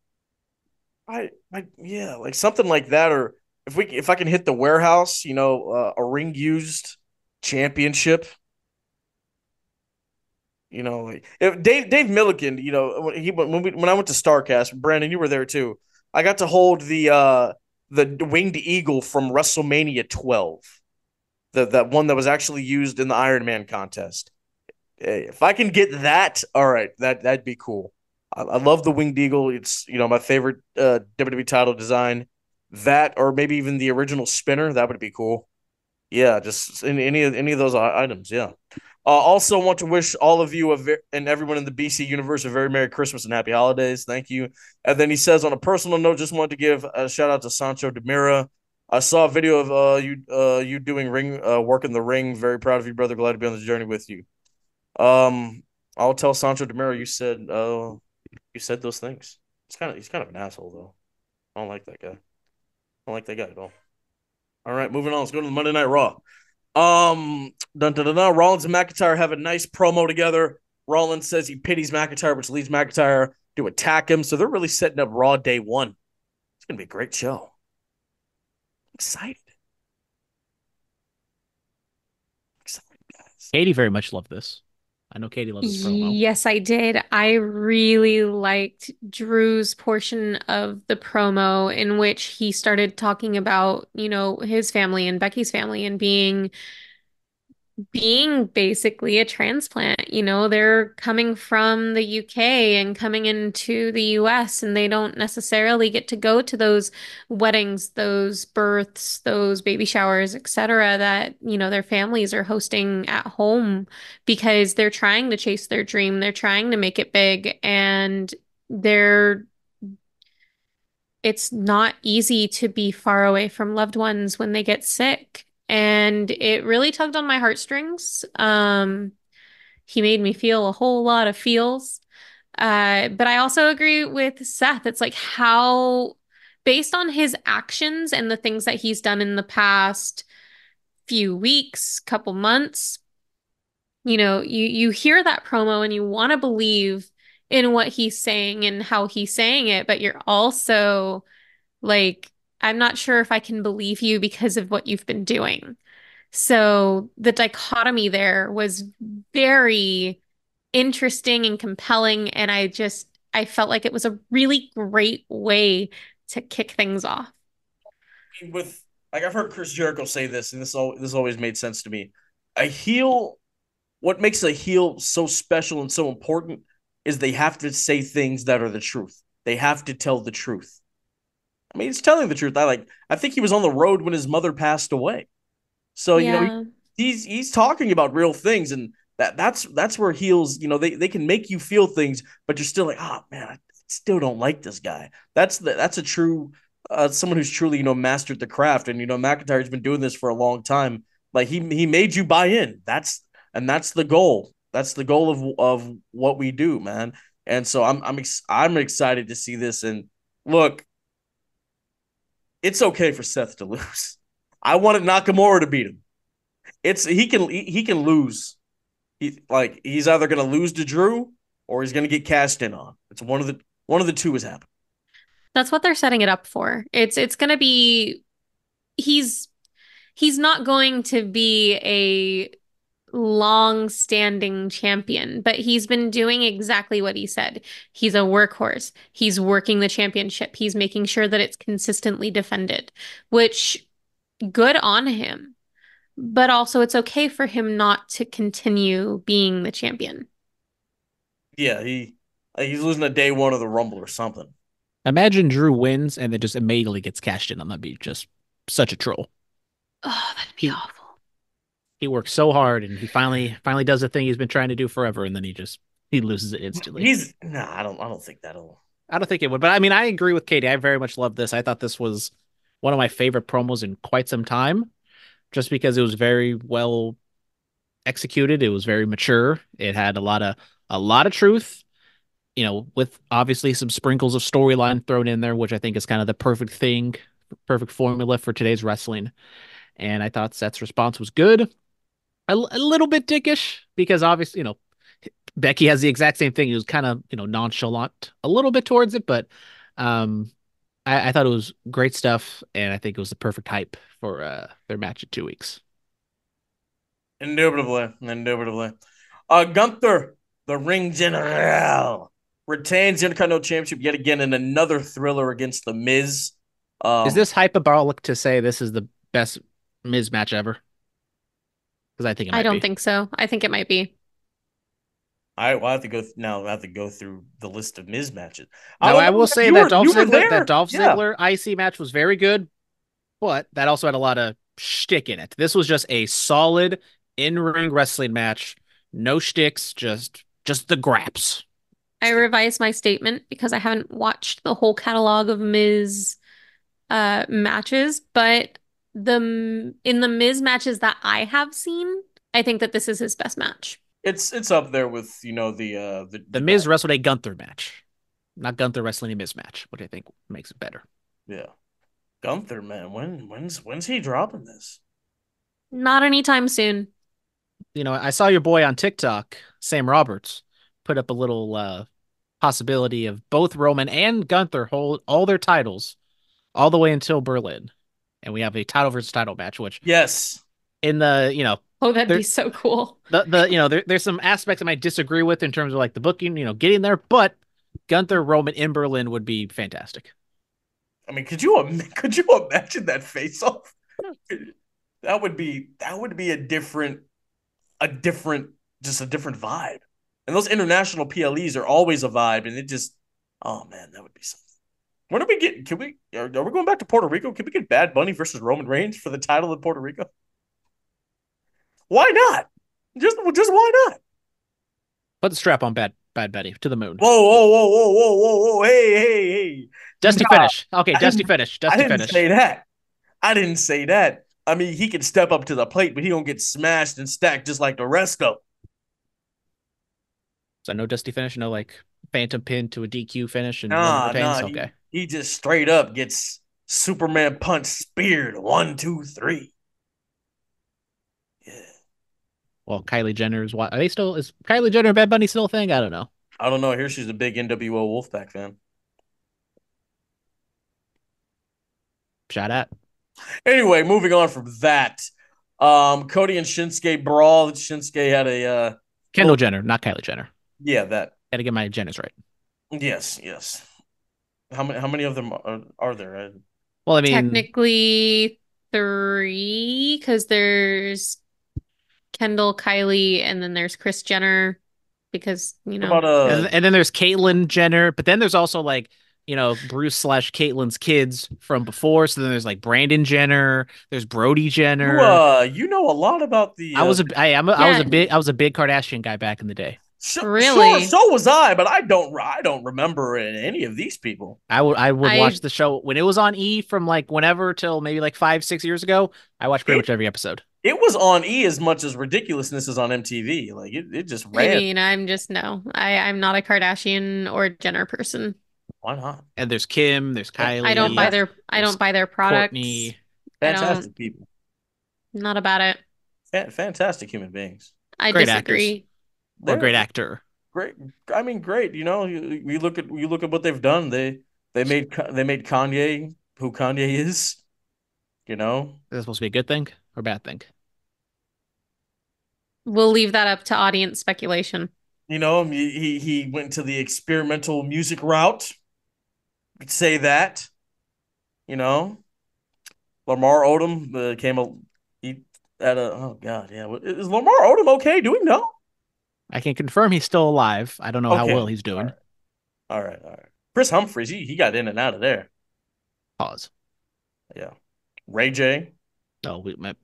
I I yeah, like something like that, or if we if I can hit the warehouse, you know, uh, a ring used championship. You know, if Dave Dave Millican, you know, when he when we when I went to Starrcast, Brandon, you were there too. I got to hold the uh the winged eagle from WrestleMania 12. The that one that was actually used in the Iron Man contest. Hey, if I can get that, all right, that that'd be cool. I, I love the winged eagle. It's you know my favorite uh WWE title design. That or maybe even the original spinner, that would be cool. Yeah, just any any of any of those items, yeah. Uh, also, want to wish all of you ver- and everyone in the BC universe a very Merry Christmas and Happy Holidays. Thank you. And then he says, on a personal note, just wanted to give a shout out to Sancho Demira. I saw a video of uh, you uh, you doing ring uh, work in the ring. Very proud of you, brother. Glad to be on this journey with you. Um, I'll tell Sancho Demiro you said uh you said those things. He's kind of he's kind of an asshole though. I don't like that guy. I like that guy at all. All right, moving on. Let's go to the Monday Night Raw. Um, dun, dun, dun, dun. Rollins and McIntyre have a nice promo together. Rollins says he pities McIntyre, which leads McIntyre to attack him. So they're really setting up Raw day one. It's gonna be a great show. Excited. Excited, guys. Katie very much loved this. I know Katie loves this promo. Yes, I did. I really liked Drew's portion of the promo in which he started talking about, you know, his family and Becky's family and being being basically a transplant. You know, they're coming from the UK and coming into the US, and they don't necessarily get to go to those weddings, those births, those baby showers, etc. that, you know, their families are hosting at home because they're trying to chase their dream. They're trying to make it big and they're it's not easy to be far away from loved ones when they get sick and it really tugged on my heartstrings. Um, he made me feel a whole lot of feels. Uh, but I also agree with Seth. It's like how, based on his actions and the things that he's done in the past few weeks, couple months, you know, you you hear that promo and you want to believe in what he's saying and how he's saying it, but you're also like I'm not sure if I can believe you because of what you've been doing. So the dichotomy there was very interesting and compelling. And I just, I felt like it was a really great way to kick things off. With like I've heard Chris Jericho say this, and this all this always made sense to me. A heel, what makes a heel so special and so important is they have to say things that are the truth. They have to tell the truth. I mean, he's telling the truth. I like. I think he was on the road when his mother passed away. So Yeah. you know, he, he's he's talking about real things, and that that's that's where heels. You know, they they can make you feel things, but you're still like, oh man, I still don't like this guy. That's the that's a true uh, someone who's truly you know mastered the craft, and you know McIntyre's been doing this for a long time. Like he he made you buy in. That's and that's the goal. That's the goal of of what we do, man. And so I'm I'm ex- I'm excited to see this. And look, it's okay for Seth to lose. I wanted Nakamura to beat him. It's he can he, can lose. He like he's either gonna lose to Drew or he's gonna get cashed in on. It's one of the one of the two is happening. That's what they're setting it up for. It's it's going to be he's he's not going to be a long-standing champion, but he's been doing exactly what he said. He's a workhorse. He's working the championship. He's making sure that it's consistently defended, which good on him. But also it's okay for him not to continue being the champion. Yeah, he he's losing a day one of the Rumble or something. Imagine Drew wins and then just immediately gets cashed in on that be just such a troll. Oh, that'd be He- awful. He works so hard and he finally finally does the thing he's been trying to do forever and then he just he loses it instantly. He's nah, I don't I don't think that'll I don't think it would, but I mean I agree with Katie. I very much love this. I thought this was one of my favorite promos in quite some time just because it was very well executed. It was very mature. It had a lot of a lot of truth, you know, with obviously some sprinkles of storyline thrown in there, which I think is kind of the perfect thing, perfect formula for today's wrestling. And I thought Seth's response was good. A, a little bit dickish because obviously, you know, Becky has the exact same thing. He was kind of, you know, nonchalant a little bit towards it, but um I, I thought it was great stuff, and I think it was the perfect hype for uh their match in two weeks. Indubitably, indubitably. Uh, Gunther, the ring general, retains the Intercontinental Championship yet again in another thriller against the Miz. Um, is this hyperbolic to say this is the best Miz match ever? Because I think it might I don't be. think so. I think it might be. I will have to go th- now. I have to go through the list of Miz matches. Now, don't I will say that were- Dolph Ziggler, that Dolph Yeah. Ziggler IC match was very good, but that also had a lot of shtick in it. This was just a solid in-ring wrestling match No shticks, just just the graps. I revised my statement because I haven't watched the whole catalog of Miz uh matches, but the in the Miz matches that I have seen, I think that this is his best match. It's it's up there with you know the uh the, The Miz wrestled a Gunther match, not Gunther wrestling a Miz match, which I think makes it better. yeah. Gunther, man, when when's when's he dropping this? Not anytime soon. You know, I saw your boy on TikTok, Sam Roberts, put up a little uh possibility of both Roman and Gunther hold all their titles all the way until Berlin. And we have a title versus title match, which Yes. in the, you know, Oh, that'd There- be so cool. the the you know there, there's some aspects I might disagree with in terms of like the booking, you know, getting there, but Gunther Roman in Berlin would be fantastic. I mean, could you could you imagine that face off? That would be that would be a different a different just a different vibe. And those international PLEs are always a vibe and it just oh man, that would be something. When are we getting can we are, are we going back to Puerto Rico? Can we get Bad Bunny versus Roman Reigns for the title in Puerto Rico? Why not? Just just why not? Put the strap on Bad Bad Betty to the moon. Whoa, whoa, whoa, whoa, whoa, whoa, whoa, hey, hey, hey. Dusty nah, finish. Okay, I Dusty finish. I didn't finish. say that. I didn't say that. I mean, he can step up to the plate, but he don't get smashed and stacked just like the rest of. So no Dusty finish, no like phantom pin to a DQ finish and Nah, nah. Okay. he just straight up gets Superman punch speared. One, two, three. Yeah. Well, Kylie Jenner's what are they still is Kylie Jenner and Bad Bunny still a thing? I don't know. I don't know. Here she's a big NWO Wolfpack fan. Shout out. Anyway, moving on from that. Um, Cody and Shinsuke brawl. Shinsuke had a uh Kendall Jenner, not Kylie Jenner. yeah, that Gotta get my Jenners right. yes, yes. How many how many of them are, are there? I- Well, I mean Technically three, because there's Kendall, Kylie, and then there's Kris Jenner, because you know about uh and, and then there's Caitlyn Jenner, but then there's also like you know Bruce slash Caitlyn's kids from before. So then there's like Brandon Jenner, there's Brody Jenner. You, uh, you know a lot about the. I was uh, a I, I'm a, I was a big I was a big Kardashian guy back in the day. Sh- Really? Sure, so was I, but I don't. I don't remember any of these people. I would I would I- watch the show when it was on E from like whenever till maybe like five six years ago. I watched pretty It- much every episode. It was on E as much as ridiculousness is on MTV. Like it, it just ran. I mean, I'm just no. I I'm not a Kardashian or Jenner person. Why not? And there's Kim, there's Kylie. I don't buy their I don't buy their products. Kourtney. I don't- Fantastic people. Not about it. Fa- fantastic human beings. I Great disagree. Or They're great actor. Great. I mean, great. You know, you, you look at you look at what they've done. They they made they made Kanye who Kanye is. You know, Is that supposed to be a good thing or bad thing? We'll leave that up to audience speculation. You know, he he, he went to the experimental music route. You could say that. You know, Lamar Odom uh, came a he at a oh god yeah is Lamar Odom okay? Do we know? I can confirm he's still alive. I don't know how well he's doing. All right, all right. Kris Humphries he he got in and out of there. Pause. Yeah, Ray J. No, we my-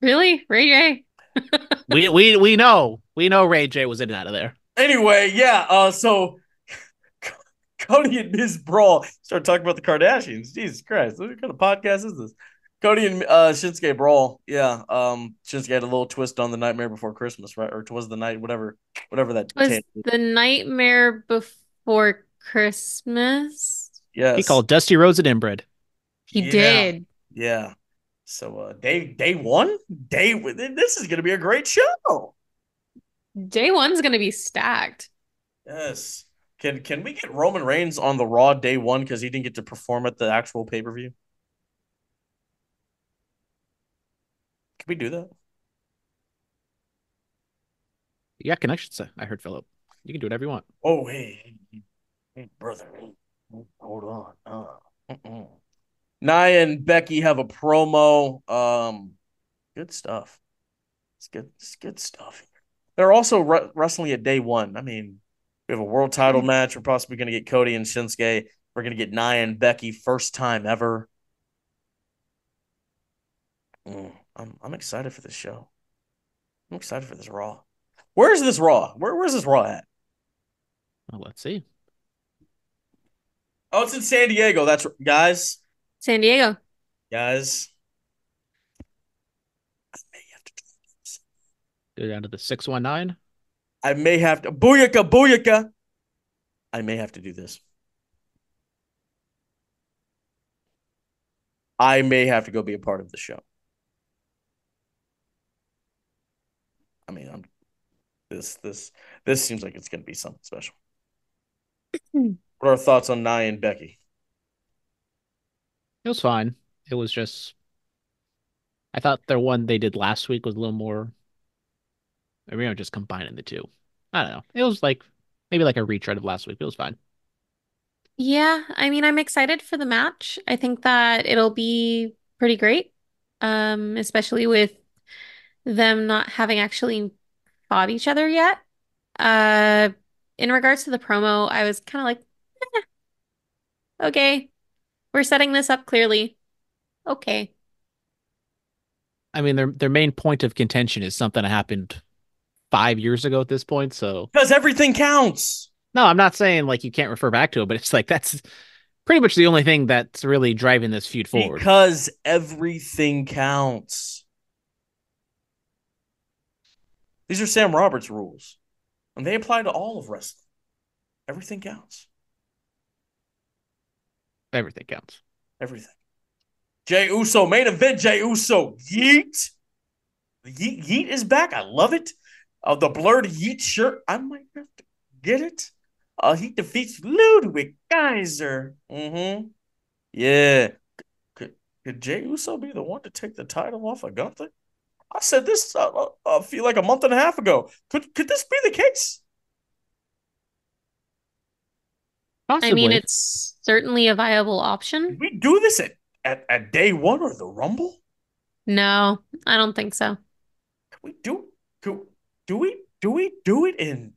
Really? Ray J? we we we know we know Ray J was in and out of there. Anyway, yeah. Uh, so Cody and Ms. Brawl start talking about the Kardashians. Jesus Christ, what kind of podcast is this? Cody and uh, Shinsuke Brawl. Yeah. Um, Shinsuke had a little twist on the Nightmare Before Christmas, right? Or twas the night, whatever, whatever that. Was tale is. the nightmare before Christmas? Yes. He called Dusty Rhodes an inbred. He Yeah. did. Yeah. So uh, day day one, day this is gonna be a great show. Day one's gonna be stacked. Yes. Can can we get Roman Reigns on the Raw day one because he didn't get to perform at the actual pay per view? Can we do that? You got connections, I heard Phillip. You can do whatever you want. Oh hey, hey brother, hold on. Uh, mm-mm. And Becky have a promo. Um, good stuff. It's good. It's good stuff. They're also re- wrestling at day one. I mean, we have a world title match. We're possibly going to get Cody and Shinsuke. We're going to get Nia and Becky first time ever. Mm, I'm I'm excited for this show. I'm excited for this Raw. Where's this Raw? Where, where's this Raw at? Well, let's see. Oh, it's in San Diego. That's guys, San Diego. guys. I may have to. Go down to the six one nine. I may have to. Booyaka, booyaka. I may have to do this. I may have to go be a part of the show. I mean, I'm this this this seems like it's going to be something special. what are our thoughts on Nia and Becky? It was fine. It was just. I thought their one they did last week was a little more. Maybe I'm just combining the two. I don't know. It was like maybe like a retread of last week. It was fine. Yeah, I mean, I'm excited for the match. I think that it'll be pretty great. Um, especially with them not having actually fought each other yet. Uh, in regards to the promo, I was kind of like, eh, okay, we're setting this up clearly. Okay. I mean, their their main point of contention is something that happened five years ago at this point. So Because everything counts. no, I'm not saying like you can't refer back to it, but it's like that's pretty much the only thing that's really driving this feud forward. Because everything counts. These are Sam Roberts rules, and they apply to all of wrestling. Everything counts. Everything counts. Everything. Jey Uso, main event, Jey Uso. Yeet. Yeet, Yeet is back. I love it. Uh, the blurred Yeet shirt. I might have to get it. Uh, he defeats Ludwig Kaiser. Mm-hmm. Yeah. Could, could Jey Uso be the one to take the title off of Gunther? I said this uh, uh, I feel like a month and a half ago. Could could this be the case? I mean, it's certainly a viable option. Did we do this at, at, at day one or the Rumble? No, I don't think so. Can we do could, do we do we do it in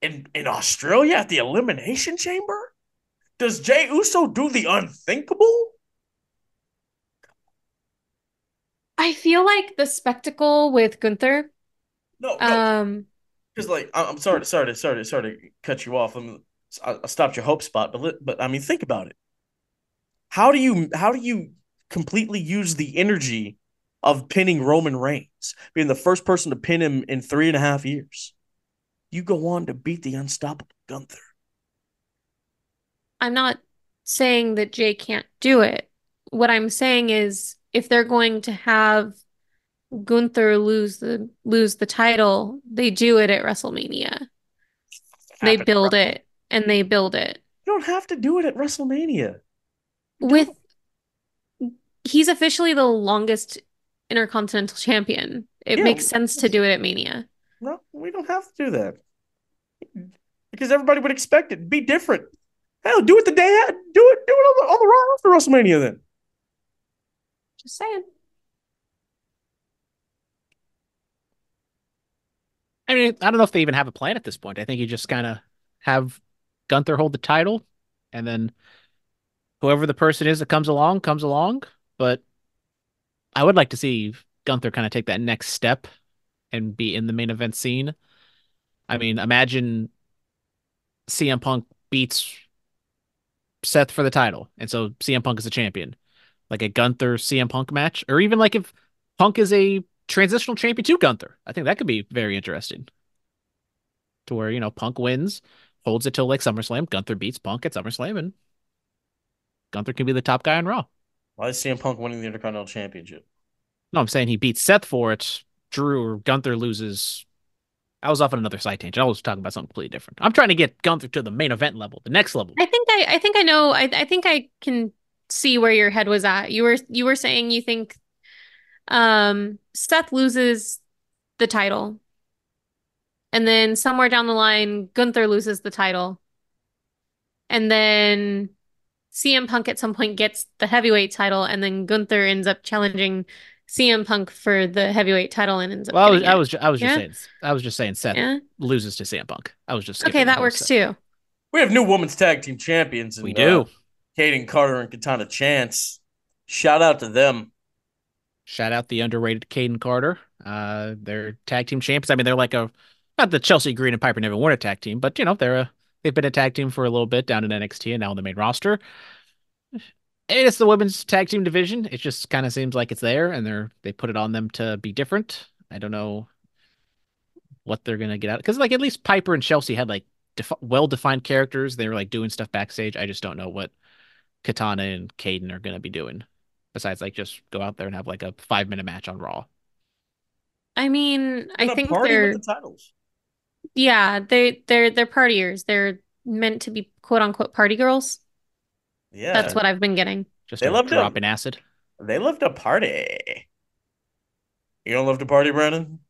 in in Australia at the Elimination Chamber? Does Jey Uso do the unthinkable? I feel like the spectacle with Gunther, No, no, um, because like I'm sorry, sorry, to, sorry, sorry to cut you off. I'm, I I stopped your hope spot, but but I mean, think about it. How do you how do you completely use the energy of pinning Roman Reigns, being the first person to pin him in three and a half years? You go on to beat the unstoppable Gunther. I'm not saying that Jey can't do it. What I'm saying is if they're going to have Gunther lose the lose the title, they do it at WrestleMania. They build it and they build it. You don't have to do it at WrestleMania. With he's officially the longest Intercontinental Champion. It Yeah. makes sense to do it at Mania. No, we don't have to do that because everybody would expect it. Be different. Hell, do it the day. Do it. Do it on the on the Raw after WrestleMania. Then Just saying. I mean, I don't know if they even have a plan at this point. I think you just kind of have Gunther hold the title, and then whoever the person is that comes along comes along. But I would like to see Gunther kind of take that next step and be in the main event scene. I mean, imagine CM Punk beats Seth for the title, and so CM Punk is a champion, like a Gunther CM Punk match, or even like if Punk is a transitional champion to Gunther. I think that could be very interesting. To where, you know, Punk wins, holds it till like SummerSlam, Gunther beats Punk at SummerSlam, and Gunther can be the top guy on Raw. why is CM Punk winning the Intercontinental Championship? No, I'm saying he beats Seth for it. Drew or Gunther loses. I was off on another side tangent. I was talking about something completely different. I'm trying to get Gunther to the main event level, the next level. I think I I think I know I I think I can see where your head was at. You were you were saying you think um Seth loses the title. And then somewhere down the line Gunther loses the title. And then CM Punk at some point gets the heavyweight title and then Gunther ends up challenging CM Punk for the heavyweight title and ends up Well, I was, getting I was, ju- I was just Yeah? saying, I was just saying, Seth Yeah. loses to CM Punk. I was just Okay, that works Seth. too. We have new women's tag team champions. And, We do. Uh, Kayden Carter and Katana Chance. Shout out to them. Shout out the underrated Kayden Carter. Uh, they're tag team champions. I mean, they're like a Not the Chelsea Green and Piper never weren't a tag team, but you know they're a they've been a tag team for a little bit down in NXT and now on the main roster. And it's the women's tag team division. It just kind of seems like it's there, and they're they put it on them to be different. I don't know what they're gonna get out because like at least Piper and Chelsea had like def- well defined characters. They were like doing stuff backstage. I just don't know what Katana and Kayden are gonna be doing besides like just go out there and have like a five minute match on Raw. I mean, I think party they're with the titles. yeah, they they're they're partiers. They're meant to be quote unquote party girls. Yeah, That's what I've been getting. Just They a love to- drop in acid. they love to party. You don't love to party, Brandon?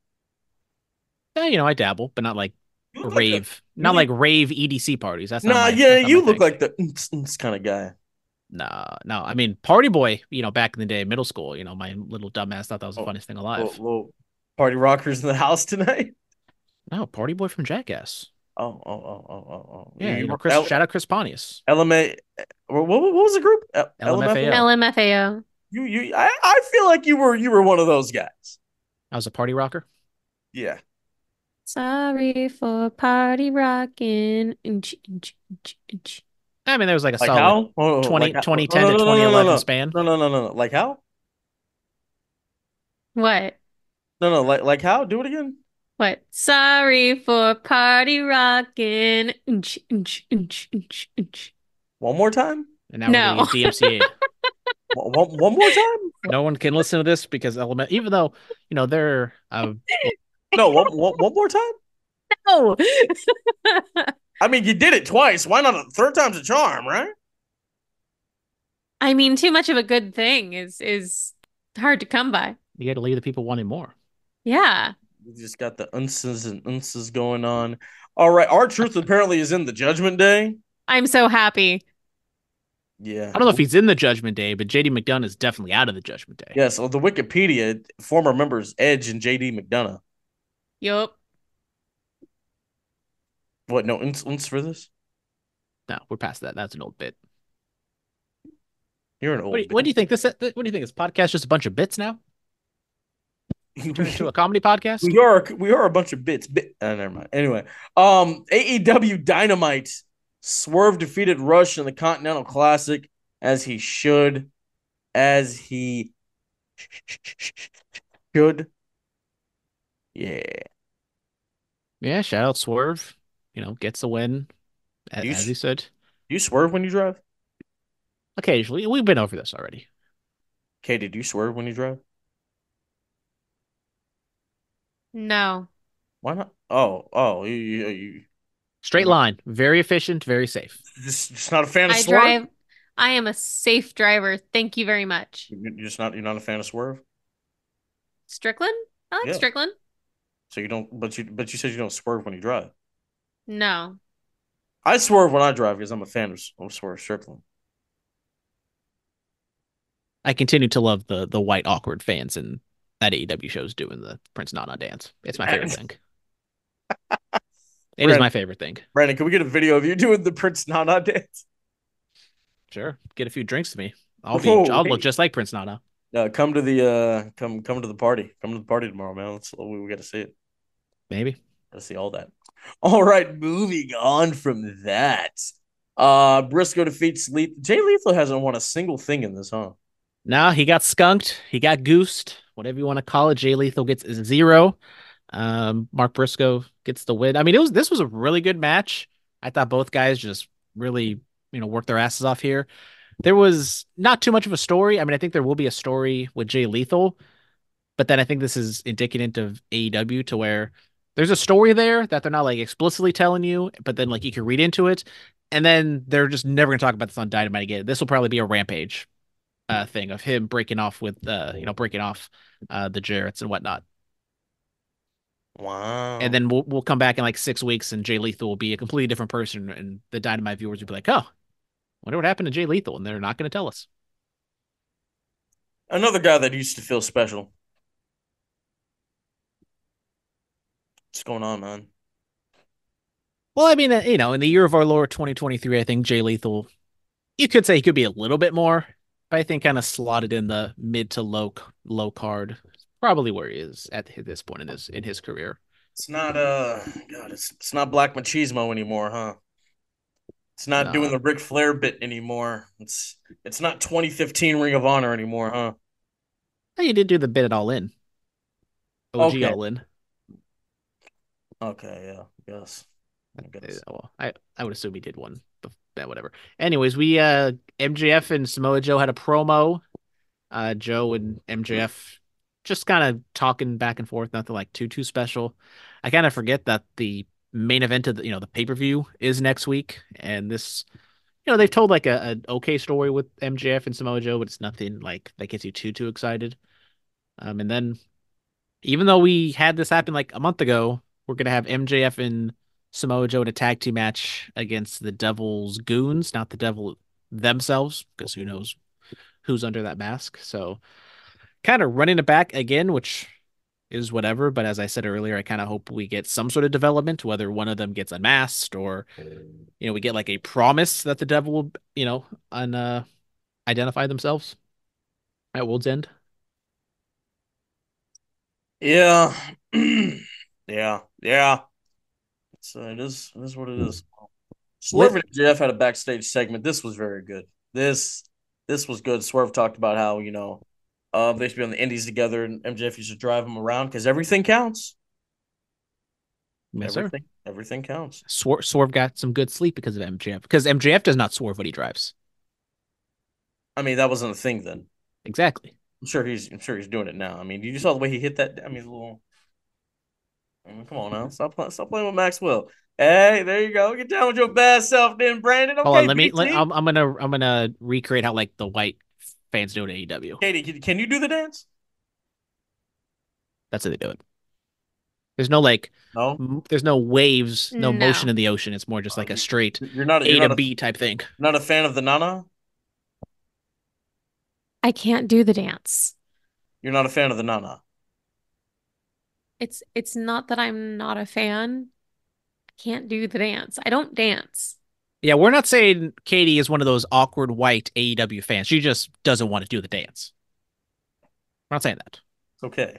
Eh, you know, I dabble, but not like You look like a- rave, not like rave EDC parties. That's not Nah, my- yeah, that's not you my look thing. like the kind of guy. No, no. I mean, Party Boy, you know, back in the day, middle school, you know, my little dumbass thought that was the Oh, funniest thing alive. little party rockers in the house tonight. No, Party Boy from Jackass. Oh, oh, oh, oh, oh, oh. Yeah, you know, Chris, L- shout out Chris Pontius. LMA. What, what, what was the group? L- LMFAO. LMFAO. You, you. I, I feel like you were, you were one of those guys. I was a party rocker. Yeah. Sorry for party rocking. Inch, inch, inch, inch. I mean, there was like a Like solid how? Oh, oh, 20, like 2010 No, to no, no, no, no, 2011 no. span. No, no, no, no, no. Like how? What? No, no. Like, like how? Do it again. What? Sorry for party rocking. Inch, inch, inch, inch, inch. One more time. And now No. we're getting DMCA. one more time. no one can listen to this because element, even though you know they're uh, No, one, one, one more time. No. I mean, you did it twice. Why not a third time's a charm, right? I mean, too much of a good thing is is hard to come by. you got to leave the people wanting more. Yeah. We just got the unces and unces going on. All right, R-Truth apparently is in the Judgment Day. I'm so happy. Yeah, I don't know if he's in the Judgment Day, but JD McDonagh is definitely out of the Judgment Day. Yes, well, the Wikipedia former members Edge and JD McDonagh. Yup. What? No uns for this? No, we're past that. That's an old bit. You're an old. What do, you, what do you think? This what do you think? This podcast just a bunch of bits now? into a comedy podcast? we are we are a bunch of bits. Bit. Uh, never mind. Anyway, um, AEW Dynamite Swerve defeated Rush in the Continental Classic as he should, as he should. Yeah. Yeah, shout out Swerve. You know, gets a win, a- You as s- he said. Do you swerve when you drive? Occasionally, we've been over this already. Katie, do you swerve when you drive? No. Why not? Oh, oh, you, you, you Straight line, very efficient, very safe. just, just not a fan of I swerve. drive. I am a safe driver. Thank you very much. You're just not. You're not a fan of swerve. Strickland? I like Yeah. Strickland. So you don't. But you. But you said you don't swerve when you drive. No. I swerve when I drive because I'm a fan of, of Swerve Strickland. I continue to love the the white awkward fans and that AEW shows doing the Prince Nana dance. It's my favorite thing. It is Brandon- my favorite thing. Brandon, can we get a video of you doing the Prince Nana dance? Sure, get a few drinks to me. I'll be. Oh, I'll hey. look just like Prince Nana. Uh, come to the uh, come come to the party. Come to the party tomorrow, man. Let's we, we got to see it. Maybe. Got to see all that. All right, moving on from that. Uh, Briscoe defeats. Jay Lethal hasn't won a single thing in this, huh? No, he got skunked. He got goosed. Whatever you want to call it. Jay Lethal gets zero. Um, Mark Briscoe gets the win. I mean, it was this was a really good match. I thought both guys just really, you know, worked their asses off here. There was not too much of a story. I mean, I think there will be a story with Jay Lethal, but then I think this is indicative of AEW to where there's a story there that they're not like explicitly telling you, but then like you can read into it, and then they're just never gonna talk about this on Dynamite again. This will probably be a rampage uh thing of him breaking off with uh you know breaking off uh the Jarretts and whatnot. Wow. And then we'll we'll come back in like six weeks and Jay Lethal will be a completely different person and the Dynamite viewers will be like, oh, wonder what happened to Jay Lethal, and they're not gonna tell us. another guy that used to feel special. What's going on, man? Well, I mean, uh, you know, in the year of our Lord 2023, I think Jay Lethal, you could say he could be a little bit more, but I think kind of slotted in the mid to low low card, probably where he is at this point in his in his career. It's not uh God, it's it's not Black Machismo anymore, huh? It's not No. doing the Ric Flair bit anymore. It's it's not 2015 Ring of Honor anymore, huh? Oh, you did do the bit at All In. OG Okay. All In. Okay, yeah, yes. I guess. well, I I would assume he did one. But whatever. Anyways, we uh MJF and Samoa Joe had a promo. Uh, Joe and MJF just kind of talking back and forth. Nothing like too too special. I kind of forget that the main event of the you know the pay per view is next week, and this you know they've told like a an okay story with MJF and Samoa Joe, but it's nothing like that gets you too too excited. Um, and then even though we had this happen like a month ago, we're gonna have MJF and Samoa Joe in a tag team match against the Devil's Goons, not the Devil themselves, because who knows who's under that mask. So kind of running it back again, which is whatever. But as I said earlier, I kind of hope we get some sort of development, whether one of them gets unmasked or you know we get like a promise that the Devil will you know un uh, identify themselves at World's End. Yeah. yeah. Yeah. It's, uh, it is it is what it is. Swerve and Jeff had a backstage segment. This was very good. This this was good. Swerve talked about how, you know, uh, they used to be on the indies together and MJF used to drive them around because everything counts. Yes, sir. everything everything counts. Swerve, Swerve got some good sleep because of MJF. Because MJF does not swerve when he drives. I mean, that wasn't a thing then. Exactly. I'm sure he's I'm sure he's doing it now. I mean, you saw the way he hit that. I mean, a little. I mean, come on now, stop playing, stop playing with Maxwell. Hey, there you go. Get down with your bad self, then, Brandon. Okay, Hold on, let me. Let, I'm, I'm gonna. I'm gonna recreate how like the white fans do it at AEW. Katie, can, can you do the dance? That's how they do it. There's no like. No, m- There's no waves, no, No. motion in the ocean. It's more just like a uh, straight you're not. A You're to not a, B type thing. not a fan of the Nana. I can't do the dance. You're not a fan of the Nana. It's it's not that I'm not a fan. I can't do the dance. I don't dance. Yeah, we're not saying Katie is one of those awkward white AEW fans. She just doesn't want to do the dance. We're not saying that. It's okay.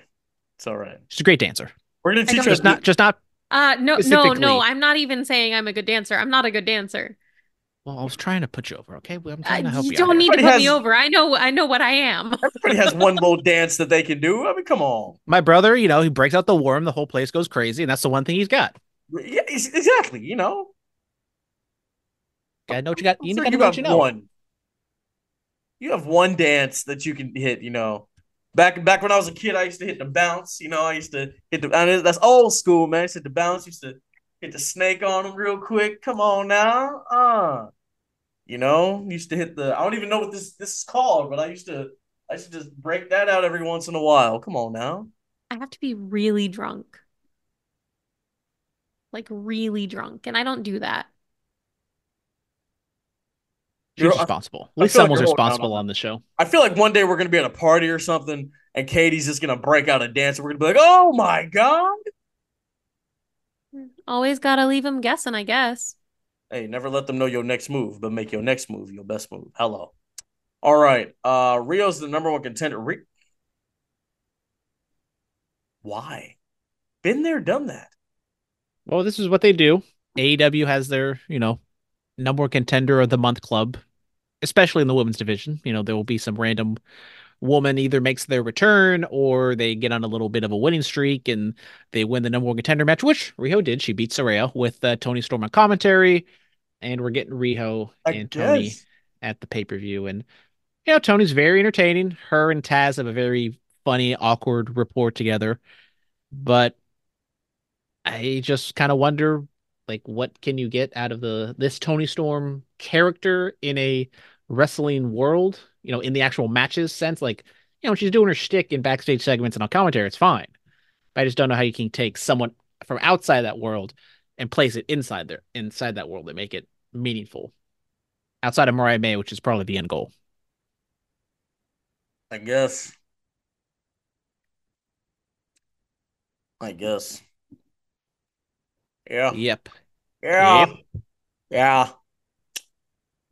It's all right. She's a great dancer. We're gonna teach don't- her. Just not. Just not. Uh no no no, I'm not even saying I'm a good dancer. I'm not a good dancer. Well, I was trying to put you over. Okay, Well, I'm Uh, trying to help you you. don't out need here. to Everybody put me over. I know I know what I am. Everybody has one little dance that they can do. I mean, come on. My brother, you know, he breaks out the worm, the whole place goes crazy, and that's the one thing he's got. Yeah, exactly. You know, Gotta know what you got. I'm You sure gotta you know have you know. one. You have one dance that you can hit. You know, back back when I was a kid, I used to hit the bounce. You know, I used to hit the. I mean, that's old school, man. I used to hit the bounce. Used to hit the snake on them real quick. Come on now, uh. You know, used to hit the. I don't even know what this this is called, but I used to. I used to just break that out every once in a while. Come on now. I have to be really drunk. Like really drunk, and I don't do that. She's You're- responsible. At least feel like someone's you're holding out responsible on on the show. I feel like one day we're gonna be at a party or something, and Katie's just gonna break out a dance, and we're gonna be like, "Oh my god!" Always gotta leave them guessing, I guess. Hey, never let them know your next move, but make your next move your best move. Hello. All right. Uh Riho's the number one contender. Re- Why? Been there, done that. Well, this is what they do. AEW has their, you know, number one contender of the month club, especially in the women's division. You know, there will be some random woman either makes their return or they get on a little bit of a winning streak and they win the number one contender match, which Riho did. She beat Saraya with uh, Toni Storm on commentary, and we're getting Riho I and Toni at the pay per view. And you know, Toni's very entertaining. Her and Taz have a very funny, awkward rapport together. But I just kind of wonder, like, what can you get out of the this Toni Storm character in a wrestling world? You know, in the actual matches sense, like, you know, she's doing her shtick in backstage segments and on commentary. It's fine. But I just don't know how you can take someone from outside that world and place it inside there, inside that world, and make it meaningful. Outside of Mariah May, which is probably the end goal. I guess. I guess. Yeah. Yep. Yeah. Yep. Yeah.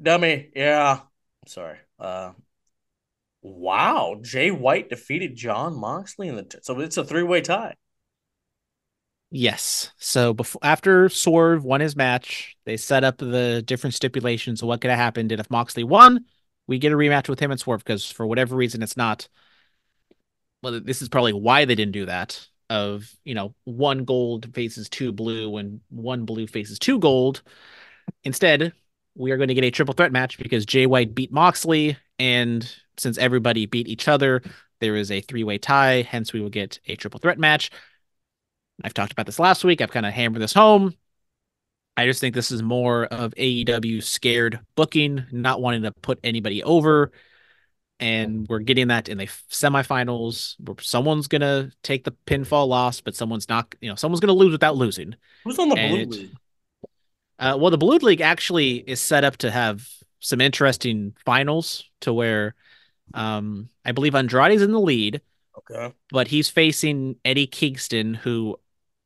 Dummy. Yeah. Sorry. Uh wow. Jay White defeated Jon Moxley in the t- so it's a three-way tie. Yes. So before after Swerve won his match, they set up the different stipulations of what could have happened. And if Moxley won, we get a rematch with him and Swerve because for whatever reason it's not. Well, this is probably why they didn't do that. Of you know, one gold faces two blue and one blue faces two gold. Instead, we are going to get a triple threat match because Jay White beat Moxley, and since everybody beat each other, there is a three way tie. Hence, we will get a triple threat match. I've talked about this last week. I've kind of hammered this home. I just think this is more of AEW scared booking, not wanting to put anybody over. And we're getting that in the semifinals where someone's going to take the pinfall loss, but someone's not, you know, someone's going to lose without losing. Who's on the And blue it- league? Uh, well, the Blue League actually is set up to have some interesting finals to where um, I believe Andrade's in the lead, Okay. but he's facing Eddie Kingston, who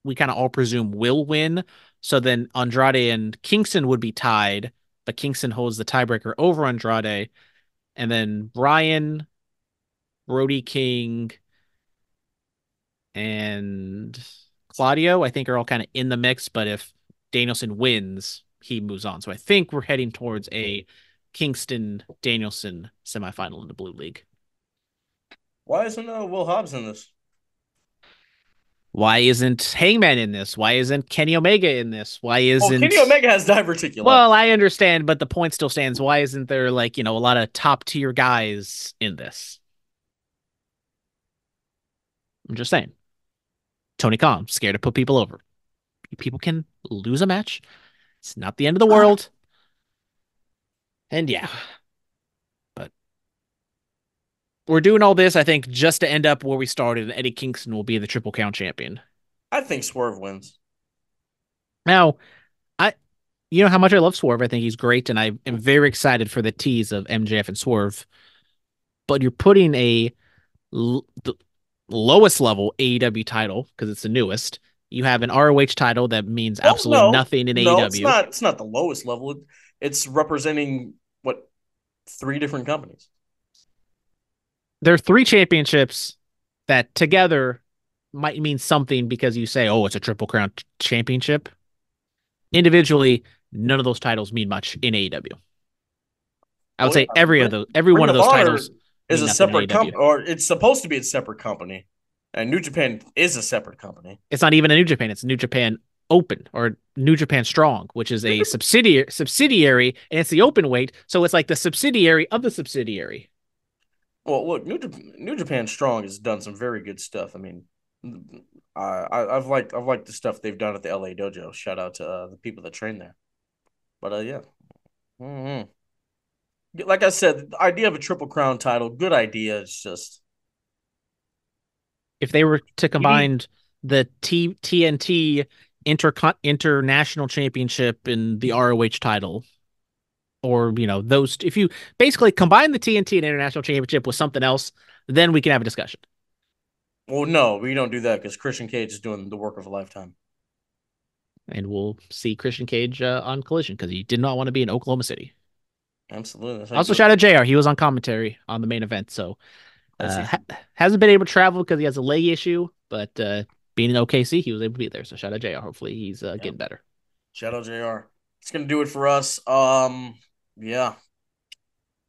we kind of all presume will win. So then Andrade and Kingston would be tied, but Kingston holds the tiebreaker over Andrade. And then Bryan, Brody King, and Claudio, I think, are all kind of in the mix. But if Danielson wins, he moves on. So I think we're heading towards a Kingston Danielson semifinal in the Blue League. Why isn't uh, Will Hobbs in this? Why isn't Hangman in this? Why isn't Kenny Omega in this? Why Oh, isn't Kenny Omega has diverticulitis. Well, I understand, but the point still stands. Why isn't there like, you know, a lot of top tier guys in this? I'm just saying. Tony Khan, scared to put people over. People can lose a match. It's not the end of the world. And yeah. But we're doing all this, I think, just to end up where we started. And Eddie Kingston will be the triple crown champion. I think Swerve wins. Now, I you know how much I love Swerve. I think he's great, and I am very excited for the tease of MJF and Swerve. But you're putting a l- the lowest level AEW title because it's the newest. You have an ROH title that means Well, absolutely no. nothing in no, AEW. it's not. It's not the lowest level. It, it's representing what three different companies. There are three championships that together might mean something because you say, "Oh, it's a triple crown ch- championship." Individually, none of those titles mean much in AEW. I would Well, say every of those, every Ring one of of those titles is a separate company, or it's supposed to be a separate company. And New Japan is a separate company. it's not even a New Japan. It's New Japan Open or New Japan Strong, which is a subsidiary subsidiary, and it's the open weight. So it's like the subsidiary of the subsidiary. Well, look, New Japan, New Japan Strong has done some very good stuff. I mean, I, I've liked I've liked the stuff they've done at the LA Dojo. Shout out to uh, the people that train there. But uh, yeah, hmm like I said, the idea of a triple crown title, good idea. It's just If they were to combine the T TNT Intercon- International Championship and the ROH title, or you know those, if you basically combine the TNT and International Championship with something else, then we can have a discussion. well, no, we don't do that because Christian Cage is doing the work of a lifetime. And we'll see Christian Cage uh, on Collision because he did not want to be in Oklahoma City. Absolutely. That's how you Also, shout out JR. He was on commentary on the main event, so That's uh, ha- hasn't been able to travel because he has a leg issue. But uh, being in OKC, he was able to be there. So shout out JR. Hopefully, he's uh, getting better. Shout out JR. It's gonna do it for us. Um, yeah.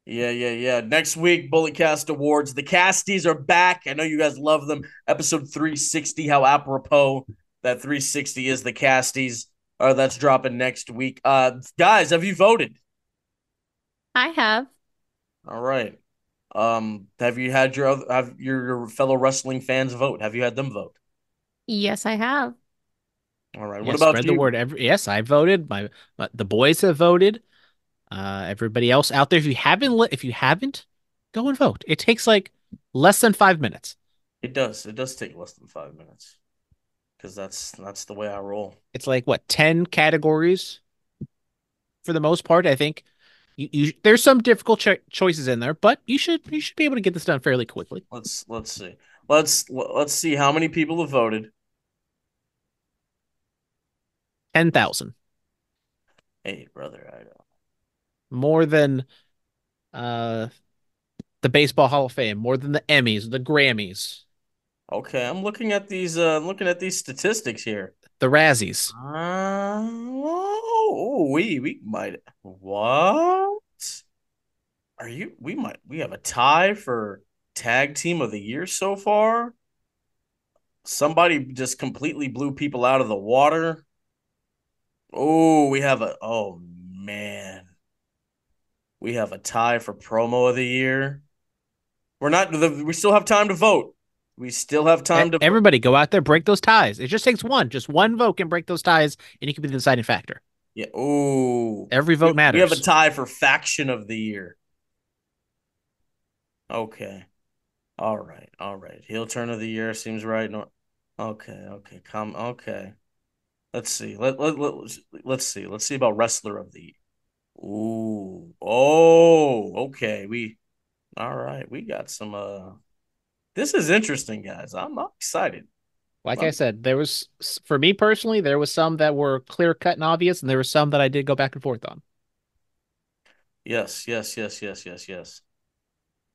Yeah, yeah, yeah. Next week, Bulletcast Awards. The Casties are back. I know you guys love them. Episode 360, how apropos that 360 is the Casties. Uh, that's dropping next week. Uh guys, have you voted? I have. All right. Um, have you had your other have your, your fellow wrestling fans vote? Have you had them vote? Yes, I have. All right. Yeah, what about spread you? the word? Every, yes, I voted. My, my the boys have voted. Uh, everybody else out there, if you haven't, li- if you haven't, go and vote. It takes like less than five minutes. It does. It does take less than five minutes. Because that's that's the way I roll. It's like what ten categories for the most part. I think you, you there's some difficult cho- choices in there, but you should you should be able to get this done fairly quickly. Let's let's see. Let's let's see how many people have voted. Ten thousand Hey, brother, I know. more than uh the Baseball Hall of Fame, more than the Emmys, the Grammys. Okay, I'm looking at these. Uh, I'm looking at these statistics here. The Razzies. Uh, oh, we we might what? Are you? We might we have a tie for tag team of the year so far. Somebody just completely blew people out of the water. Oh, we have a oh man. We have a tie for promo of the year. We're not the, we still have time to vote. We still have time to Everybody go out there, break those ties. It just takes one. Just one vote can break those ties, and you can be the deciding factor. Yeah. Ooh. Every vote We- matters. We have a tie for faction of the year. Okay. All right. All right. Heel turn of the year seems right. No. Okay. Okay. Come. Okay. Let's see. Let, let, let, let's see. Let's see about wrestler of the year. Ooh. Oh, okay. We all right. We got some uh this is interesting, guys. I'm, I'm excited. Like Well- I said, there was for me personally, there was some that were clear cut and obvious, and there were some that I did go back and forth on. Yes, yes, yes, yes, yes, yes.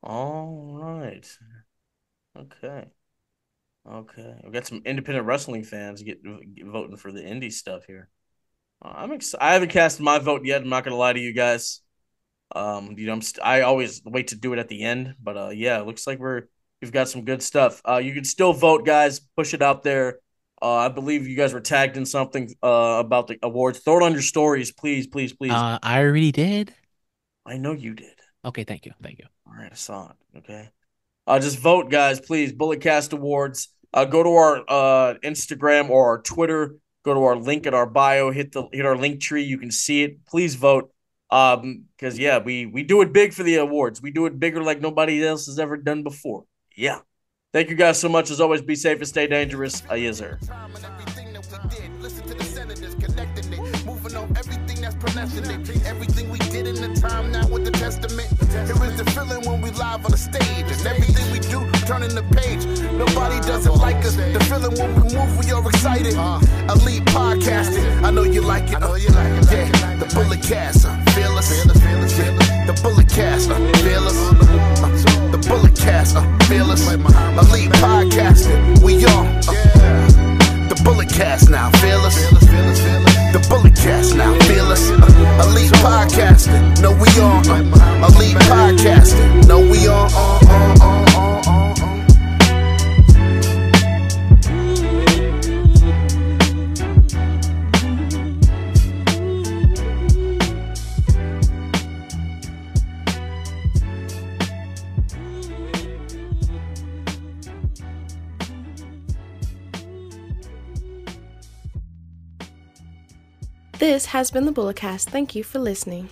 All right. Okay. Okay. We got some independent wrestling fans get, get voting for the indie stuff here. Uh, I'm excited. I haven't cast my vote yet. I'm not gonna lie to you guys. Um, you know, I'm st- I always wait to do it at the end, but uh, yeah, it looks like we're we've got some good stuff. Uh, you can still vote, guys. Push it out there. Uh, I believe you guys were tagged in something uh about the awards. Throw it on your stories, please, please, please. Uh, I already did. I know you did. Okay, thank you, thank you. All right, I saw it. Okay. Uh, just vote, guys, please. Bulletcast Awards. Uh, go to our uh Instagram or our Twitter. Go to our link in our bio. Hit the hit our link tree. You can see it. Please vote. Um, because yeah, we we do it big for the awards. We do it bigger like nobody else has ever done before. Yeah. Thank you guys so much. As always, be safe and stay dangerous. Uh, yes, sir. everything we did. In the time now with the testament. Here is the feeling when we live on the stage, and everything we do turning the page. Nobody does it like us. The feeling when we move, we are excited. Elite podcasting, I know you like it. It. Yeah, the bullet uh, fearless. Yeah, the bullet uh, fearless. Uh, the bullet cast, uh, fearless. Elite podcasting, we are. Uh, the bullet cast now, fearless. The bullet cast now, fearless. Uh, elite podcasting, no we on. Uh, elite podcasting, no we on. Uh, uh, uh, uh, uh, This has been the Bulletcast. Thank you for listening.